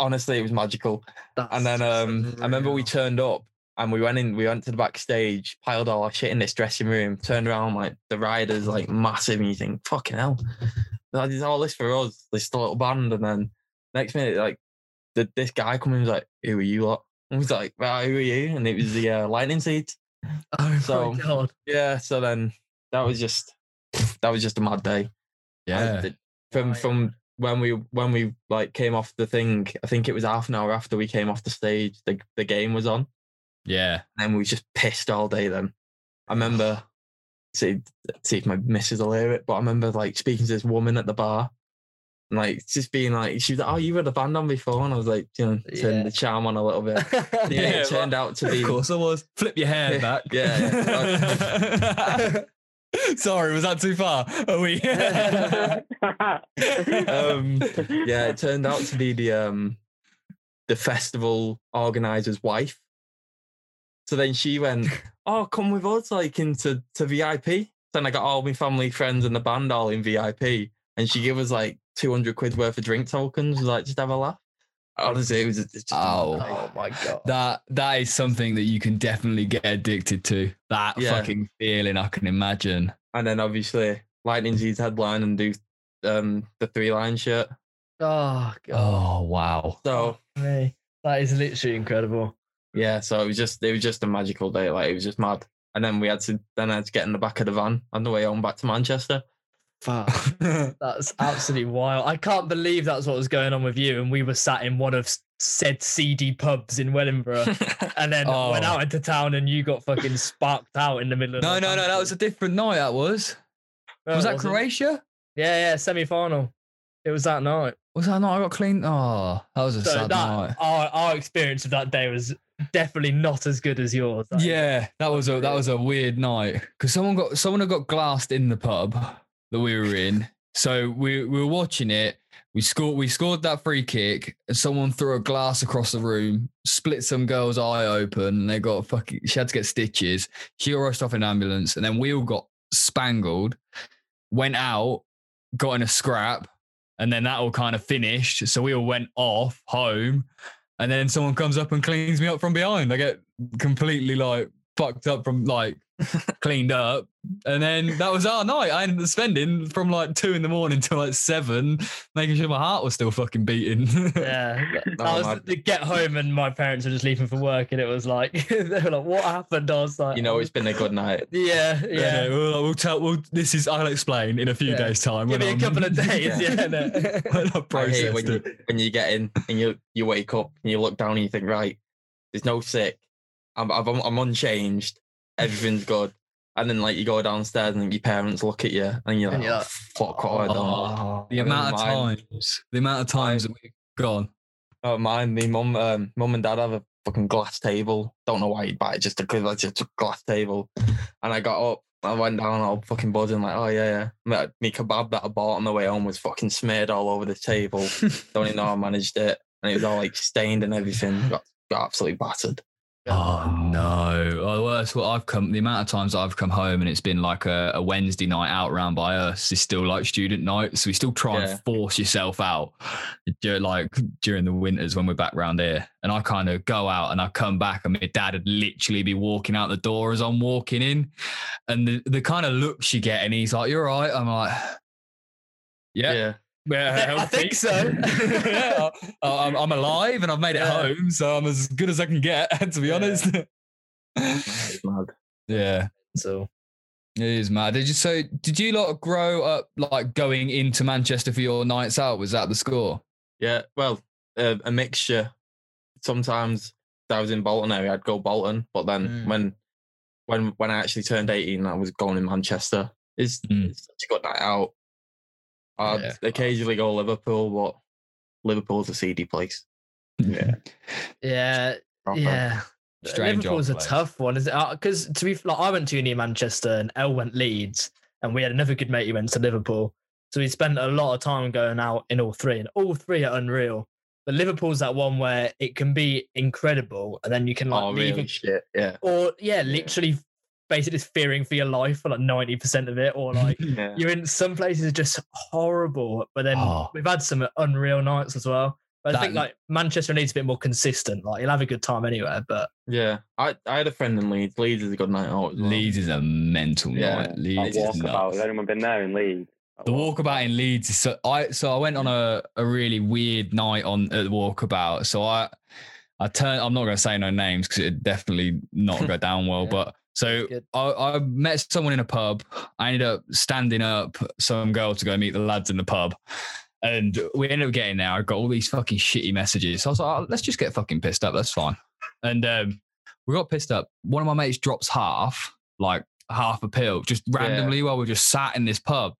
Honestly, it was magical. And then um, I remember we turned up and we went in, we went to the backstage, piled all our shit in this dressing room, turned around like the riders like massive, and you think, fucking hell, I did all this for us, this little band, and then next minute, like the, this guy come in was like, "Who are you lot?" And was like, well, "Who are you?" And it was the uh, Lightning Seeds. Oh So- my god. Yeah. So then that was just that was just a mad day. Yeah. did- from from when we when we like came off the thing. I think it was half an hour after we came off the stage. The the game was on, Yeah. and we just pissed all day. Then I remember. See, see if my missus will hear it, but I remember like speaking to this woman at the bar, and like just being like, she was like, "Oh, you had a band on before," and I was like, you know, turn Yeah. the charm on a little bit. Yeah, Yeah, it turned out to be. Of course I was. Flip your hair Yeah, back. yeah, Sorry, was that too far? Are we? Um, yeah, it turned out to be the um the festival organizer's wife. So then she went, "Oh, come with us, like into to VIP." Then I got all my family, friends, and the band all in VIP, and she gave us like two hundred quid worth of drink tokens. Like, just have a laugh. Honestly, it was just Oh. oh my god. That that is something that you can definitely get addicted to. That Yeah. fucking feeling, I can imagine. And then obviously Lightning Seeds headline and do um the three line shirt. Oh god. Oh wow. So Me. That is literally incredible. Yeah, so it was just it was just a magical day. Like it was just mad. And then we had to then I had to get in the back of the van on the way home back to Manchester. Fuck. That's absolutely wild. I can't believe that's what was going on with you. And we were sat in one of said seedy pubs in Wellingborough. And then went Oh. out into town and you got fucking sparked out in the middle of no, no, no. That was a different night. That was. Oh, was that? Croatia? Yeah, yeah, semi final. It was that night. Was that night I got clean? Oh, that was a So sad that night. our, our experience of that day was definitely not as good as yours. Like, Yeah, that was a that was a weird night because someone got someone had got glassed in the pub that we were in. So we, we were watching it. We scored we scored that free kick, and someone threw a glass across the room, split some girl's eye open, and they got fucking. She had to get stitches. She got rushed off in an ambulance, and then we all got spangled. Went out, got in a scrap, and then that all kind of finished. So we all went off home, and then someone comes up and cleans me up from behind. I get completely like fucked up from like cleaned up. And then that was our night. I ended up spending from like two in the morning till like seven, making sure my heart was still fucking beating. Yeah, Oh, I was my- to get home and my parents were just leaving for work, and it was like they were like, "What happened?" I was like, you know, oh. it's been a good night. yeah, yeah, yeah. we'll, we'll tell. We'll, this is. I'll explain in a few Yeah. days' time. Give when me a I'm- couple of days. Yeah. Yeah, no. when I've hate when you when you get in and you you wake up and you look down and you think, right, there's no sick. I'm I'm, I'm unchanged. Everything's good. And then like you go downstairs and your parents look at you and you're like, And you're oh, like, fuck what have I done? Oh, The And amount of mine- times, the amount of times that we've gone. Oh, mine, me mum, um, mum and dad have a fucking glass table. Don't know why you'd buy it, just because it's just a glass table. And I got up, I went down all fucking buzzing, like, oh yeah, yeah. My, me kebab that I bought on the way home was fucking smeared all over the table. Don't even know how I managed it. And it was all like stained and everything. Got, got absolutely battered. Oh no! Oh, well, that's what I've come. The amount of times I've come home and it's been like a, a Wednesday night out round by us is still like student night, so we still try Yeah. and force yourself out, like during the winters when we're back round here. And I kind of go out and I come back and my dad would literally be walking out the door as I'm walking in, and the the kind of looks you get, and he's like, "You're right." I'm like, "Yeah, Yeah. yeah, I think so. yeah, I- I'm, I'm alive and I've made it Yeah. home, so I'm as good as I can get, to be Yeah. honest. Mad. yeah, So it is mad. Did you so? Did you lot grow up like going into Manchester for your nights out? Was that the score? Yeah, well, uh, a mixture. Sometimes I was in Bolton area, I'd go Bolton, but then Mm. when when when I actually turned 18, I was going in Manchester. It's, Mm. it's such a good night out. I'd Yeah. occasionally go Liverpool, but Liverpool's a seedy place. Yeah. yeah, proper. yeah. Strange Liverpool's a place. tough one, is it? Uh, because to be like, I went to uni in Manchester and Elle went Leeds, and we had another good mate who went to Liverpool. So we spent a lot of time going out in all three, and all three are unreal. But Liverpool's that one where it can be incredible, and then you can like Oh, leave really? it, Shit. Yeah. or yeah, literally, basically just fearing for your life for like ninety percent of it, or like Yeah. you're in some places just horrible, but then Oh. we've had some unreal nights as well. But I think like Manchester needs a bit more consistent. Like you'll have a good time anywhere, but Yeah. I, I had a friend in Leeds. Leeds is a good night out well. Leeds is a mental Yeah, night. That Leeds is walkabout. Has anyone been there in Leeds? The walkabout in Leeds is so I so I went on a, a really weird night on at the walkabout. So I I turned I'm not gonna say no names because it definitely not go down well. Yeah. But so I, I met someone in a pub. I ended up standing up some girl to go meet the lads in the pub. And we ended up getting there. I got all these fucking shitty messages. So I was like, oh, let's just get fucking pissed up. That's fine. And um, we got pissed up. One of my mates drops half, like half a pill, just randomly while we are just sat in this pub.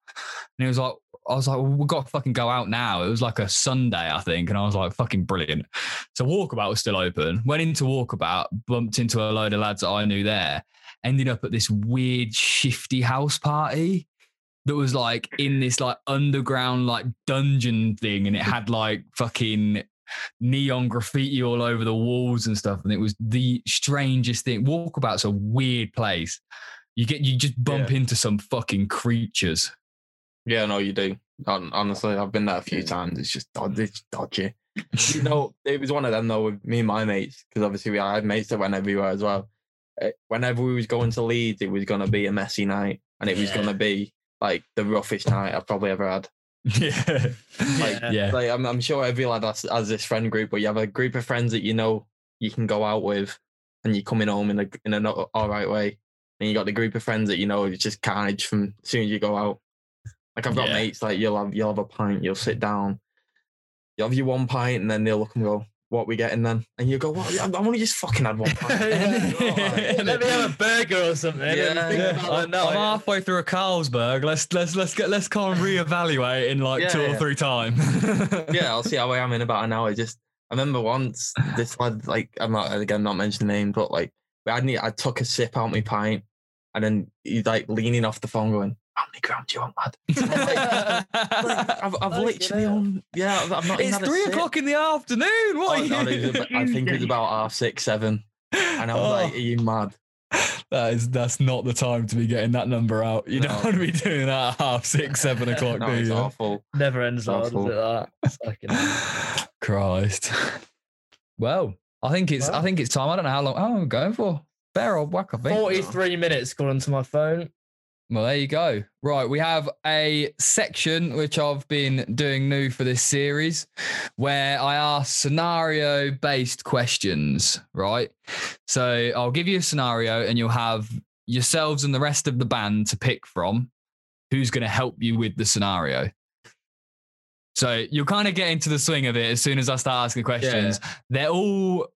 And he was like, I was like, well, we've got to fucking go out now. It was like a Sunday, I think. And I was like, fucking brilliant. So Walkabout was still open. Went into Walkabout, bumped into a load of lads that I knew there. Ended up at this weird shifty house party that was like in this like underground like dungeon thing. And it had like fucking neon graffiti all over the walls and stuff. And it was the strangest thing. Walkabout's a weird place. You get you just bump into some fucking creatures. Yeah, no, you do. Honestly, I've been there a few times. It's just it's dodgy. you know, it was one of them though with me and my mates because obviously we I had mates that went everywhere as well. Uh, Whenever we was going to Leeds, it was gonna be a messy night, and it was gonna be like the roughest night I've probably ever had. Yeah. Like, Yeah. yeah. Like I'm, I'm sure every lad has, has this friend group where you have a group of friends that you know you can go out with, and you're coming home in a in an all right way, and you got the group of friends that you know it's just carnage from as soon as you go out. Like I've got Yeah. mates like you'll have you'll have a pint, you'll sit down, you'll have your one pint, and then they'll look and go, "What we getting then?" And you go, "What? I've only just fucking had one pint." Yeah. Let me have a burger or something. Yeah, yeah. I'm. I'm halfway through a Carlsberg. Let's let's let's get let's kind of reevaluate in like Yeah, two or three times. yeah, I'll see how I am in about an hour. Just I remember once this lad, like I'm not again not mentioning the name, but like I need I took a sip out my pint, and then he's like leaning off the phone, going, "How many grams do you want, lad?" Like, I've, I've Fucking literally hell. on, yeah, I've, I've not it's three o'clock in the afternoon. What? Oh, are no, you- it I think it's about half six, seven, and I was Oh, like, "Are you mad?" that is that's not the time to be getting that number out. You No. don't want to be doing that at half six, seven o'clock, No, do it's you? awful. Never ends well, does Awful. it? That Christ. Well, I think it's I think it's time. I don't know how long. Oh, I'm going for fair old whack. I think. 43 minutes according to my phone. Well, there you go. Right, we have a section which I've been doing new for this series where I ask scenario based questions, right? So I'll give you a scenario and you'll have yourselves and the rest of the band to pick from who's going to help you with the scenario. So you'll kind of get into the swing of it as soon as I start asking questions. They're all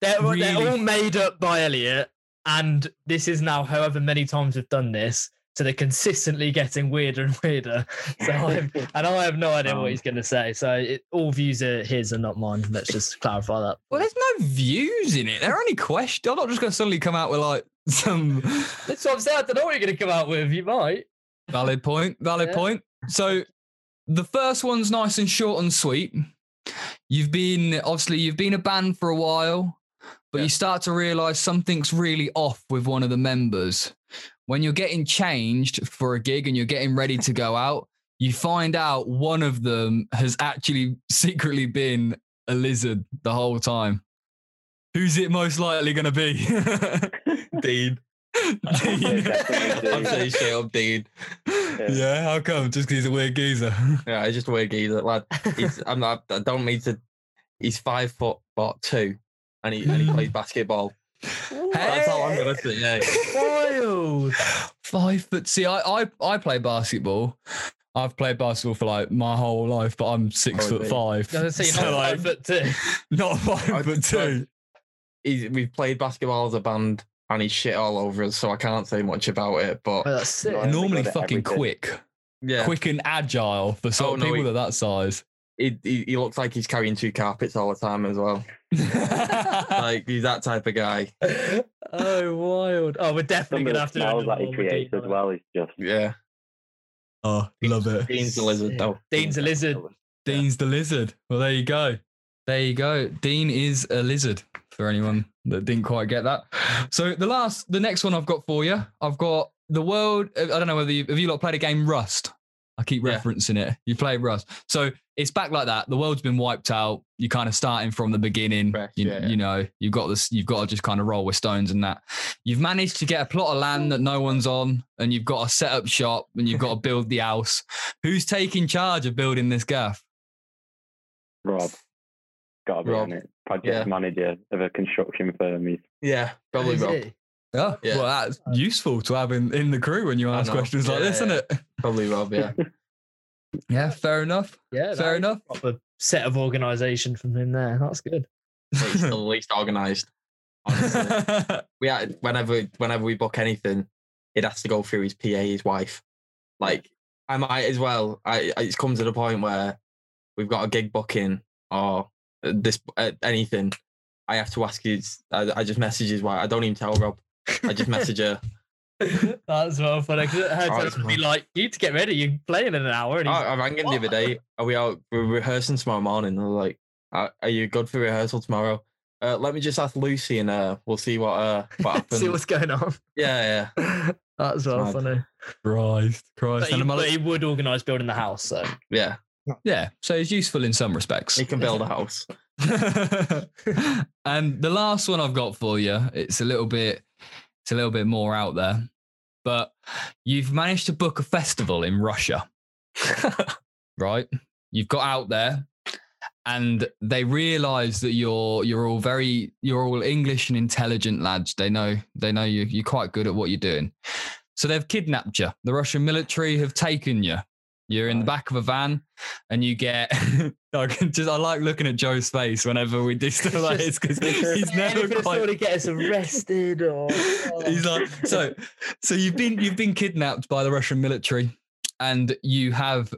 They're, Really? they're all made up by Elliot, and this is now however many times we've done this. So they're consistently getting weirder and weirder. So I've, and I have no idea Um, what he's going to say. So it, all views are his and not mine. Let's just clarify that. well, there's no views in it. They're only questions. I'm not just going to suddenly come out with like some That's what I'm saying. I don't know what you're going to come out with. You might. Valid point. Valid Yeah. point. So the first one's nice and short and sweet. You've been obviously you've been a band for a while, but Yeah. you start to realize something's really off with one of the members. When you're getting changed for a gig and you're getting ready to go out, you find out one of them has actually secretly been a lizard the whole time. Who's it most likely going to be? Dean, Dean. I'm saying straight up, Dean. Yeah, how come? Just because he's a weird geezer. Yeah, he's just a weird geezer, lad. He's, I'm not. I don't mean to. He's five foot, what two, and he and he plays basketball. That's how I'm gonna say. Yeah, Wild. Five foot. See, I, I I play basketball. I've played basketball for like my whole life, but I'm six Oh, foot really? five. I was So, not like, five foot two. not five I- foot two. he's, we've played basketball as a band, and he's shit all over us, so I can't say much about it. But Oh, that's sick. No, I- Normally fucking quick, yeah, quick and agile for sort Oh, no, people he- of that size. he, he he looks like he's carrying two carpets all the time as well. Like he's that type of guy. oh, wild. Oh, we're definitely Some gonna have to do smells another that he creates as well He's just Yeah, oh, love it. Dean's the lizard Sick. though. Dean's a lizard. Dean's the lizard. Well, there you go. There you go. Dean is a lizard for anyone that didn't quite get that. So the last, the next one I've got for you, I've got the world. I don't know whether you, have you lot played a game Rust. I keep Yeah. referencing it. You played Rust. So it's back like that. The world's been wiped out. You're kind of starting from the beginning. Fresh, you, yeah, yeah. you know, you've got this, you've got to just kind of roll with stones and that. You've managed to get a plot of land that no one's on, and you've got to set up shop and you've got to build the house. Who's taking charge of building this gaff? Rob. Got to be Rob. on it. Project Yeah. manager of a construction firm. He's Yeah, probably oh, Rob. it? Oh, Yeah. well, that's useful to have in, in the crew when you ask know. questions like this, yeah. isn't it? Probably Rob. Yeah. Yeah, fair enough. Yeah, Fair enough. a Proper set of organisation from him there. That's good. He's the least organised. We had, whenever whenever we book anything, it has to go through his PA, his wife. Like I might as well. I I- it's come to the point where we've got a gig booking or uh, this uh, anything. I have to ask his. I, I just message his wife. I don't even tell Rob. I just message her. That's well funny. 'cause Her Oh, it's to be like, you need to get ready. You're playing in an hour. And I, I rang him the other day. Are we out? We're rehearsing tomorrow morning. I was like, "Are are you good for rehearsal tomorrow?" Uh, let me just ask Lucy, and uh, we'll see what uh what happens. see what's going on. yeah, yeah, That's well mad. funny. Christ, Christ. But he, And I'm but like- he would organise building the house. So yeah. yeah, so it's useful in some respects. He can build a house. and the last one I've got for you, it's a little bit, it's a little bit more out there, but you've managed to book a festival in Russia, right? You've got out there, and they realise that you're you're all very you're all English and intelligent lads. They know they know you you're quite good at what you're doing. So they've kidnapped you. The Russian military have taken you. You're in the back of a van, and you get. I can just I like looking at Joe's face whenever we do stuff like this because he's never to quite. of get us arrested or oh. He's like, so, so you've been you've been kidnapped by the Russian military, and you have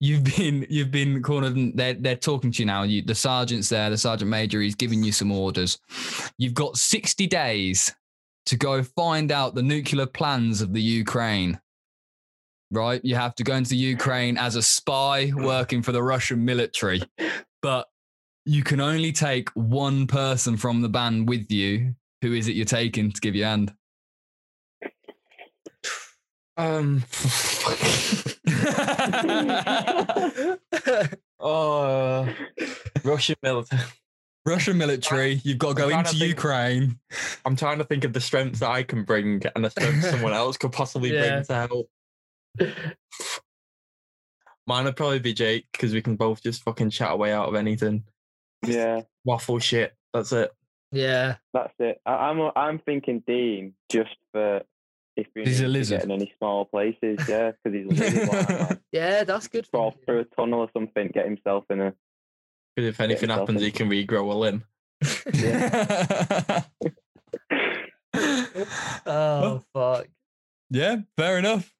you've been you've been cornered. And they're they're talking to you now. You, the sergeant's there, the sergeant major. He's giving you some orders. You've got sixty days to go find out the nuclear plans of the Ukraine. Right, you have to go into Ukraine as a spy working for the Russian military, but you can only take one person from the band with you who is it you're taking to give your hand? Um. oh, Russian military. Russian military, you've got to go I'm trying into to think- Ukraine. I'm trying to think of the strengths that I can bring and the strengths someone else could possibly Yeah. bring to help. Mine would probably be Jake because we can both just fucking chat away out of anything. yeah, Waffle shit. That's it. yeah. that's it. I, I'm I'm thinking Dean just for if we He's a lizard. get in any small places, yeah, because he's a lizard. like, like, Yeah, that's good. crawl through a tunnel or something, get himself in a. Because if anything happens, in. he can regrow a limb. oh fuck. yeah, fair enough.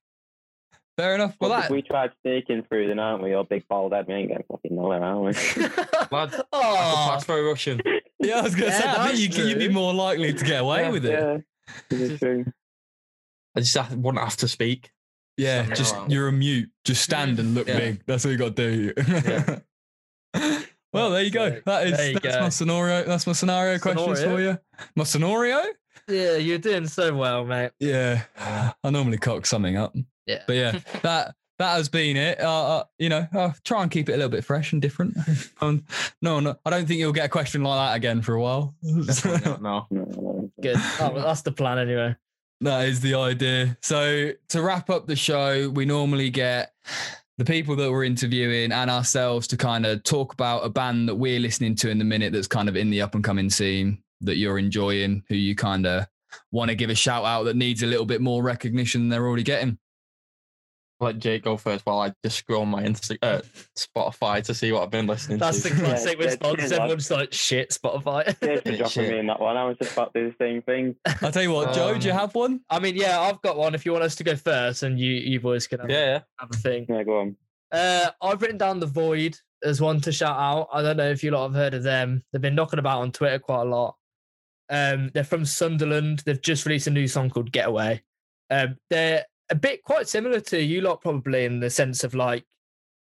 Fair enough. Well, Well, that, if we tried sneaking through, then aren't we? All big bald head, we ain't getting fucking nowhere, are we? Lad, I could oh, pass for a Russian. yeah, I was going to Yeah, say, I think you, you'd be more likely to get away with it. Yeah, this is true. I just have, wouldn't have to speak. Yeah, Stand just around. you're a mute. Just stand and look Yeah. big. That's what you got to do. well, there you go. That is that's go. my scenario. That's my scenario questions for you. My scenario? yeah, you're doing so well, mate. Yeah, I normally cock something up, Yeah. but yeah, that that has been it. Uh, uh, you know, I'll try and keep it a little bit fresh and different. um, no, no, I don't think you'll get a question like that again for a while. Not, no. No, no, Good. Oh, well, that's the plan anyway. That is the idea. So to wrap up the show, we normally get the people that we're interviewing and ourselves to kind of talk about a band that we're listening to in the minute that's kind of in the up and coming scene that you're enjoying, who you kind of want to give a shout out that needs a little bit more recognition than they're already getting. Let Jake go first while I just scroll my Insta- uh, Spotify to see what I've been listening That's to. That's the classic yeah, response. cheers, lad. Everyone's like, shit, Spotify. Cheers for Yeah, dropping me in that one. I was just about to do the same thing. I'll tell you what, Joe, do you Um, have one? I mean, yeah, I've got one. If you want us to go first, and you you boys can have, yeah, yeah. have a thing. Yeah, go on. Uh, I've written down the Voyd as one to shout out. I don't know if you lot have heard of them. They've been knocking about on Twitter quite a lot. Um, they're from Sunderland. They've just released a new song called Getaway. Um, they're a bit quite similar to you lot, probably in the sense of like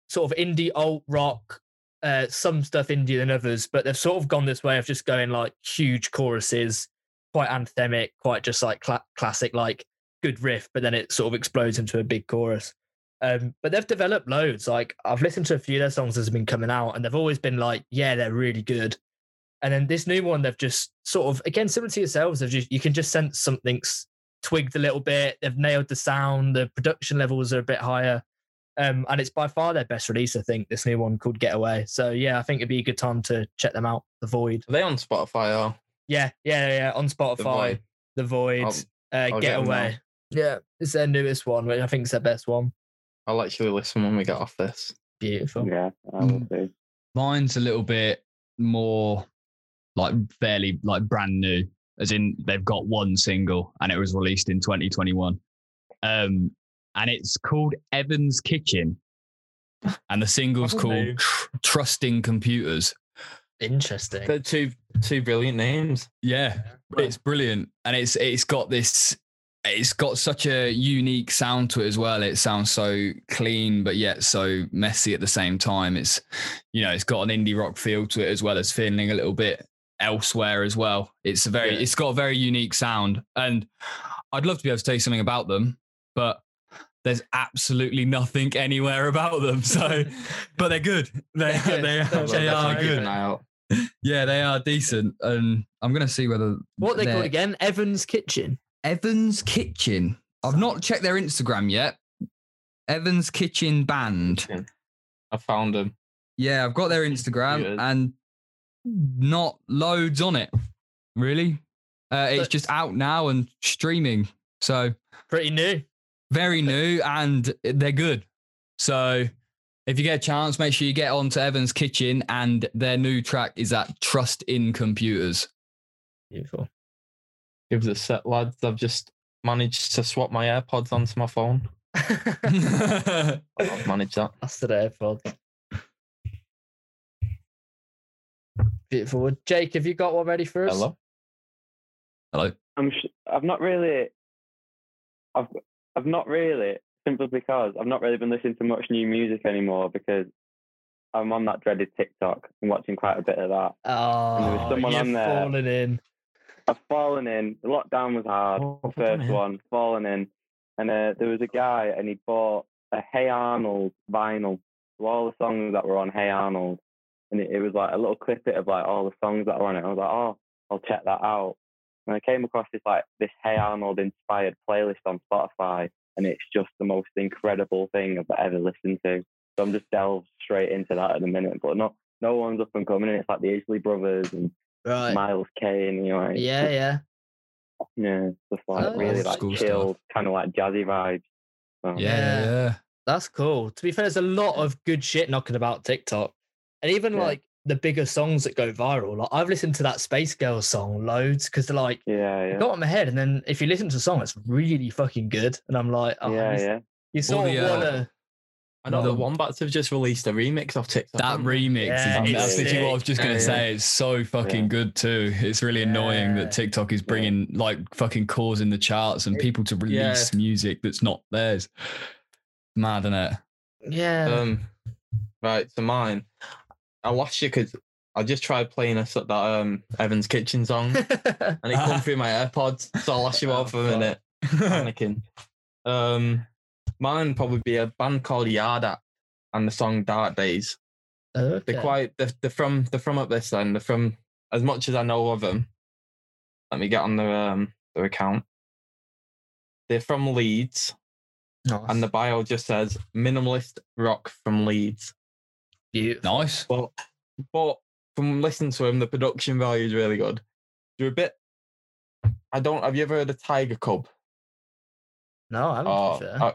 sort of indie alt rock. Uh, some stuff indie than others, but they've sort of gone this way of just going like huge choruses, quite anthemic, quite just like cla- classic, like good riff, but then it sort of explodes into a big chorus. Um, but they've developed loads. Like I've listened to a few of their songs that have been coming out, and they've always been like, yeah, they're really good. And then this new one, they've just sort of again similar to yourselves. They've just you can just sense something's twigged a little bit. They've nailed the sound. The production levels are a bit higher. Um, and it's by far their best release, I think. This new one called Getaway. So yeah, I think it'd be a good time to check them out. The Voyd. Are they on Spotify are? Yeah, yeah, yeah. On Spotify, Voyd? The Voyd, I'll- uh, I'll get 'em Getaway. Yeah, it's their newest one, which I think is their best one. I'll actually listen when we get off this. Beautiful. Yeah, I will Mm. do. Mine's a little bit more like fairly like brand new, as in they've got one single and it was released in 2021. Um, and it's called Evans Kitchen. And the single's called. Tr- Trusting Computers. Interesting. They're two two brilliant names. Yeah, it's brilliant. And it's it's got this it's got such a unique sound to it as well. It sounds so clean, but yet so messy at the same time. It's, you know, it's got an indie rock feel to it as well as feeling a little bit elsewhere as well. It's a very, Yeah. it's got a very unique sound, and I'd love to be able to tell you something about them, but there's absolutely nothing anywhere about them. So, but they're good. They They're they, They're they are good. an eye out. Yeah, they are decent, and I'm gonna see whether what they called again? Evans Kitchen. Evans Kitchen. I've not checked their Instagram yet. Evans Kitchen Band. I found them. Yeah, I've got their Instagram and not loads on it. Really? Uh, it's just out now and streaming. So Pretty new. very new and they're good. So if you get a chance, make sure you get on to Evans Kitchen and their new track is at Trust in Computers. Beautiful. Give us a set, lads. I've just managed to swap my AirPods onto my phone. I've managed that. That's the AirPods. Beautiful. Well, Jake, have you got one ready for us? Hello. Hello. I'm. Sh- I've not really. I've. I've not really simply because I've not really been listening to much new music anymore because I'm on that dreaded TikTok and watching quite a bit of that. there was Oh, someone you've on there. fallen in. I've fallen in. The lockdown was hard. Oh, the put first in. one, fallen in, and uh, there was a guy and he bought a Hey Arnold vinyl. So all the songs that were on Hey Arnold, and it, it was like a little clip of like all the songs that were on it. I was like, oh, I'll check that out. And I came across this like this Hey Arnold inspired playlist on Spotify, and it's just the most incredible thing I've ever listened to. So I'm just delved straight into that at the minute, but not no one's up and coming. And it's like the Isley Brothers and Right. Miles Kane, you know, like, Yeah, yeah. yeah, just like Oh, really like chill, kind of like jazzy vibes. So, Yeah, Yeah. yeah. That's cool. To be fair, there's a lot of good shit knocking about TikTok. And even Yeah. like the bigger songs that go viral. Like I've listened to that Space Girls song loads because they're like yeah, yeah, got in my head. And then if you listen to the song, it's really fucking good. And I'm like, oh, yeah, you, yeah. you sort the, of uh, wanna I know The- the Wombats have just released a remix of TikTok. That remix Yeah, is that's it's literally what I was just gonna Yeah, yeah. say. It's so fucking Yeah. good too. It's really annoying that TikTok is bringing like fucking causing the charts and people to release music that's not theirs. Mad, isn't it? yeah. Um, right, so mine. I lost you because I just tried playing a that um Evans Kitchen song and it come through my AirPods, so I lost you all for a minute. Panicking. Um, mine probably be a band called Yard Act and the song Dark Days. okay. They're quite they're, they're from they're from up this end. They're from as much as I know of them. Let me get on their um their account. They're from Leeds, Nice. and the bio just says minimalist rock from Leeds. Beautiful. nice. But but from listening to him, the production value is really good. They're a bit. I don't. Have you ever heard of Tiger Cub? No, I haven't. Oh, to be fair. uh,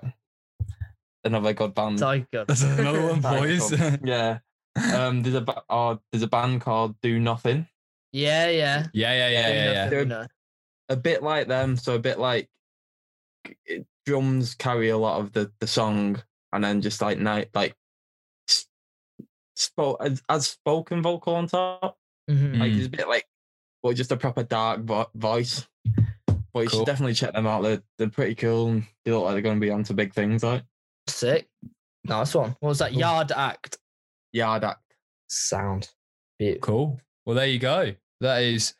another good band. Tiger. That's another one, boys. Yeah. Um. There's a ba- oh, there's a band called Do Nothing. yeah, yeah. yeah, yeah, yeah, yeah, yeah. They're- No. A bit like them. So a bit like it- drums carry a lot of the the song, and then just like night like. S- Spoke as, as spoken vocal on top. Mhm. Like Mm. it's a bit like, well, just a proper dark vo- voice. But you Cool. should definitely check them out. They're they're pretty cool. And they look like they're going to be onto big things. Like Sick. Nice one. What was that? Cool. Yard Act. Yard Act. Sound. Beautiful. Cool. Well, there you go. That is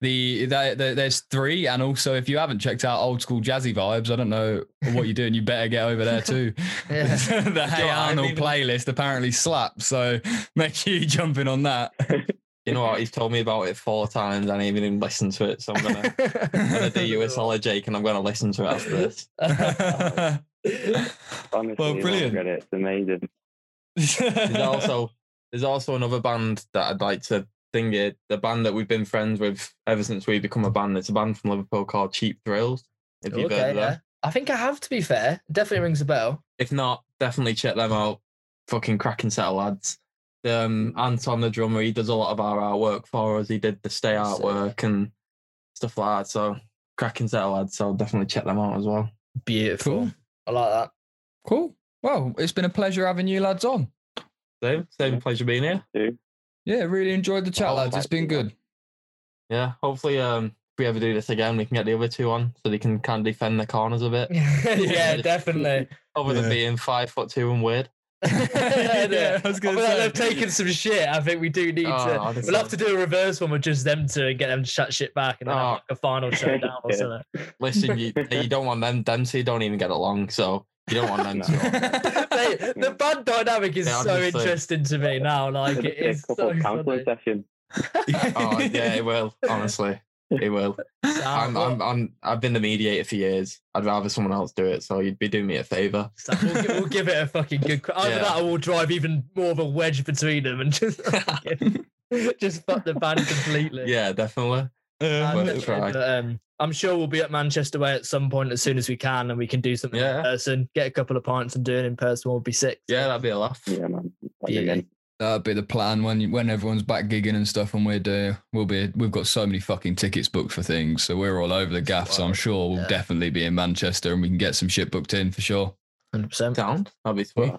the, the, the there's three, and also if you haven't checked out old school jazzy vibes, I don't know what you're doing. You better get over there too. Yeah. the Hey I haven't Arnold even- playlist apparently slaps, so make sure you jump in on that. You know what? He's told me about it four times and I ain't even listened to it. So I'm gonna, I'm gonna do you a solid, Jake, and I'm gonna listen to it after this. Honestly, Well, brilliant. it. It's amazing. There's also there's also another band that I'd like to think it. The band that we've been friends with ever since we become a band. It's a band from Liverpool called Cheap Thrills. If you've heard okay, of them. yeah. I think I have to be fair. Definitely rings a bell. If not, definitely check them out. Fucking cracking set of lads. Um, Anton, the drummer, he does a lot of our artwork for us. He did the stay artwork and stuff like that. So cracking set of lads. So definitely check them out as well. Beautiful. Cool. I like that. cool. Well, it's been a pleasure having you lads on. Same, same pleasure being here. Too. Yeah, really enjoyed the chat, Oh, lads. It's been good. Yeah, hopefully, um, if we ever do this again, we can get the other two on so they can kind of defend the corners a bit. yeah, definitely. Other than Yeah. being five foot two and weird. Yeah, I was gonna say. they've taken some shit. I think we do need Oh, to. honestly. We'll have to do a reverse one with just them two and get them to shut shit back and then have Oh. like a final showdown or something. Listen, you you don't want them. Them two don't even get along, so you don't want them to. They- the band dynamic is Yeah, so honestly. interesting to me now. Like Could it a so counselling funny. session. oh yeah, it will. Honestly, it will. I'm, I'm, I'm, I've been the mediator for years. I'd rather someone else do it, so you'd be doing me a favor. So we'll, we'll give it a fucking good. cra- Either Yeah. that, or we'll drive even more of a wedge between them and just just fuck the band completely. Yeah, definitely. Yeah, And, worth a try. but, um, I'm sure we'll be at Manchester Way at some point as soon as we can, and we can do something Yeah. in person. Get a couple of pints and do it in person. We'll be sick. Yeah, that'd be a laugh. Yeah, man. Yeah. That'd be the plan when when everyone's back gigging and stuff, and we're do we'll be we've got so many fucking tickets booked for things, so we're all over the gaff. So I'm sure we'll Yeah. definitely be in Manchester, and we can get some shit booked in for sure. hundred percent. Sound? That'd be sweet.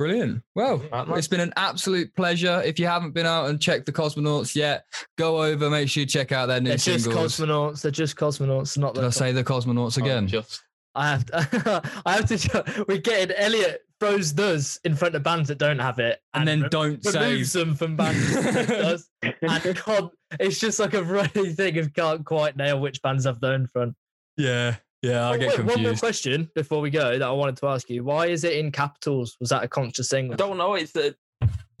Brilliant. Well, it's been an absolute pleasure. If you haven't been out and checked the Kosmonauts yet, go over. Make sure you check out their new They're just Kosmonauts. They're just Kosmonauts, not Did the. I say the Kosmonauts Oh, again? just I have to. I have to. We're getting Elliot throws does in front of bands that don't have it, and then re- don't say removes them from bands that does. And can't, it's just like a running thing of can't quite nail which bands have their in front. Yeah, yeah, I Oh, get wait, One more question before we go that I wanted to ask you: Why is it in capitals? Was that a conscious thing? I don't know. It's the.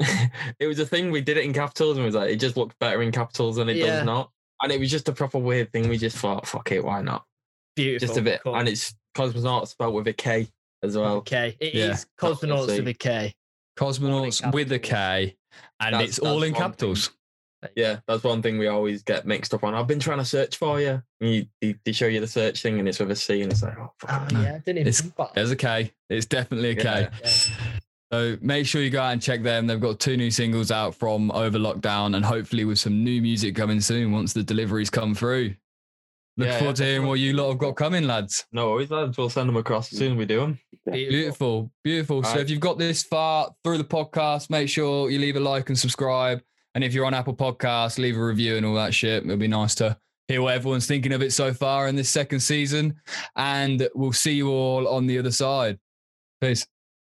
it was a thing. We did it in capitals, and it was like it just looked better in capitals than it Yeah. does not. And it was just a proper weird thing. We just thought, fuck it, why not? Beautiful. Just a bit. cool. And it's cosmonaut spelled with a K as well. Okay, it is Yeah. cosmonauts with a K. Cosmonauts with a K, and That's- it's all in one capitals. Yeah, that's one thing we always get mixed up on. I've been trying to search for you. And you they, they show you the search thing, and it's with a C, and it's like, oh, fuck. Oh No. yeah, I didn't even It's- think about. There's a K. It's definitely a K. Yeah. Yeah. So make sure you go out and check them. They've got two new singles out from Over Lockdown, and hopefully with some new music coming soon once the deliveries come through. Look Yeah, forward to hearing what you lot have got coming, lads. No worries, lads. We'll send them across as soon as we do them. Beautiful, beautiful. So Right. if you've got this far through the podcast, make sure you leave a like and subscribe. And if you're on Apple Podcasts, leave a review and all that shit. It'll be nice to hear what everyone's thinking of it so far in this second season. And we'll see you all on the other side. Peace.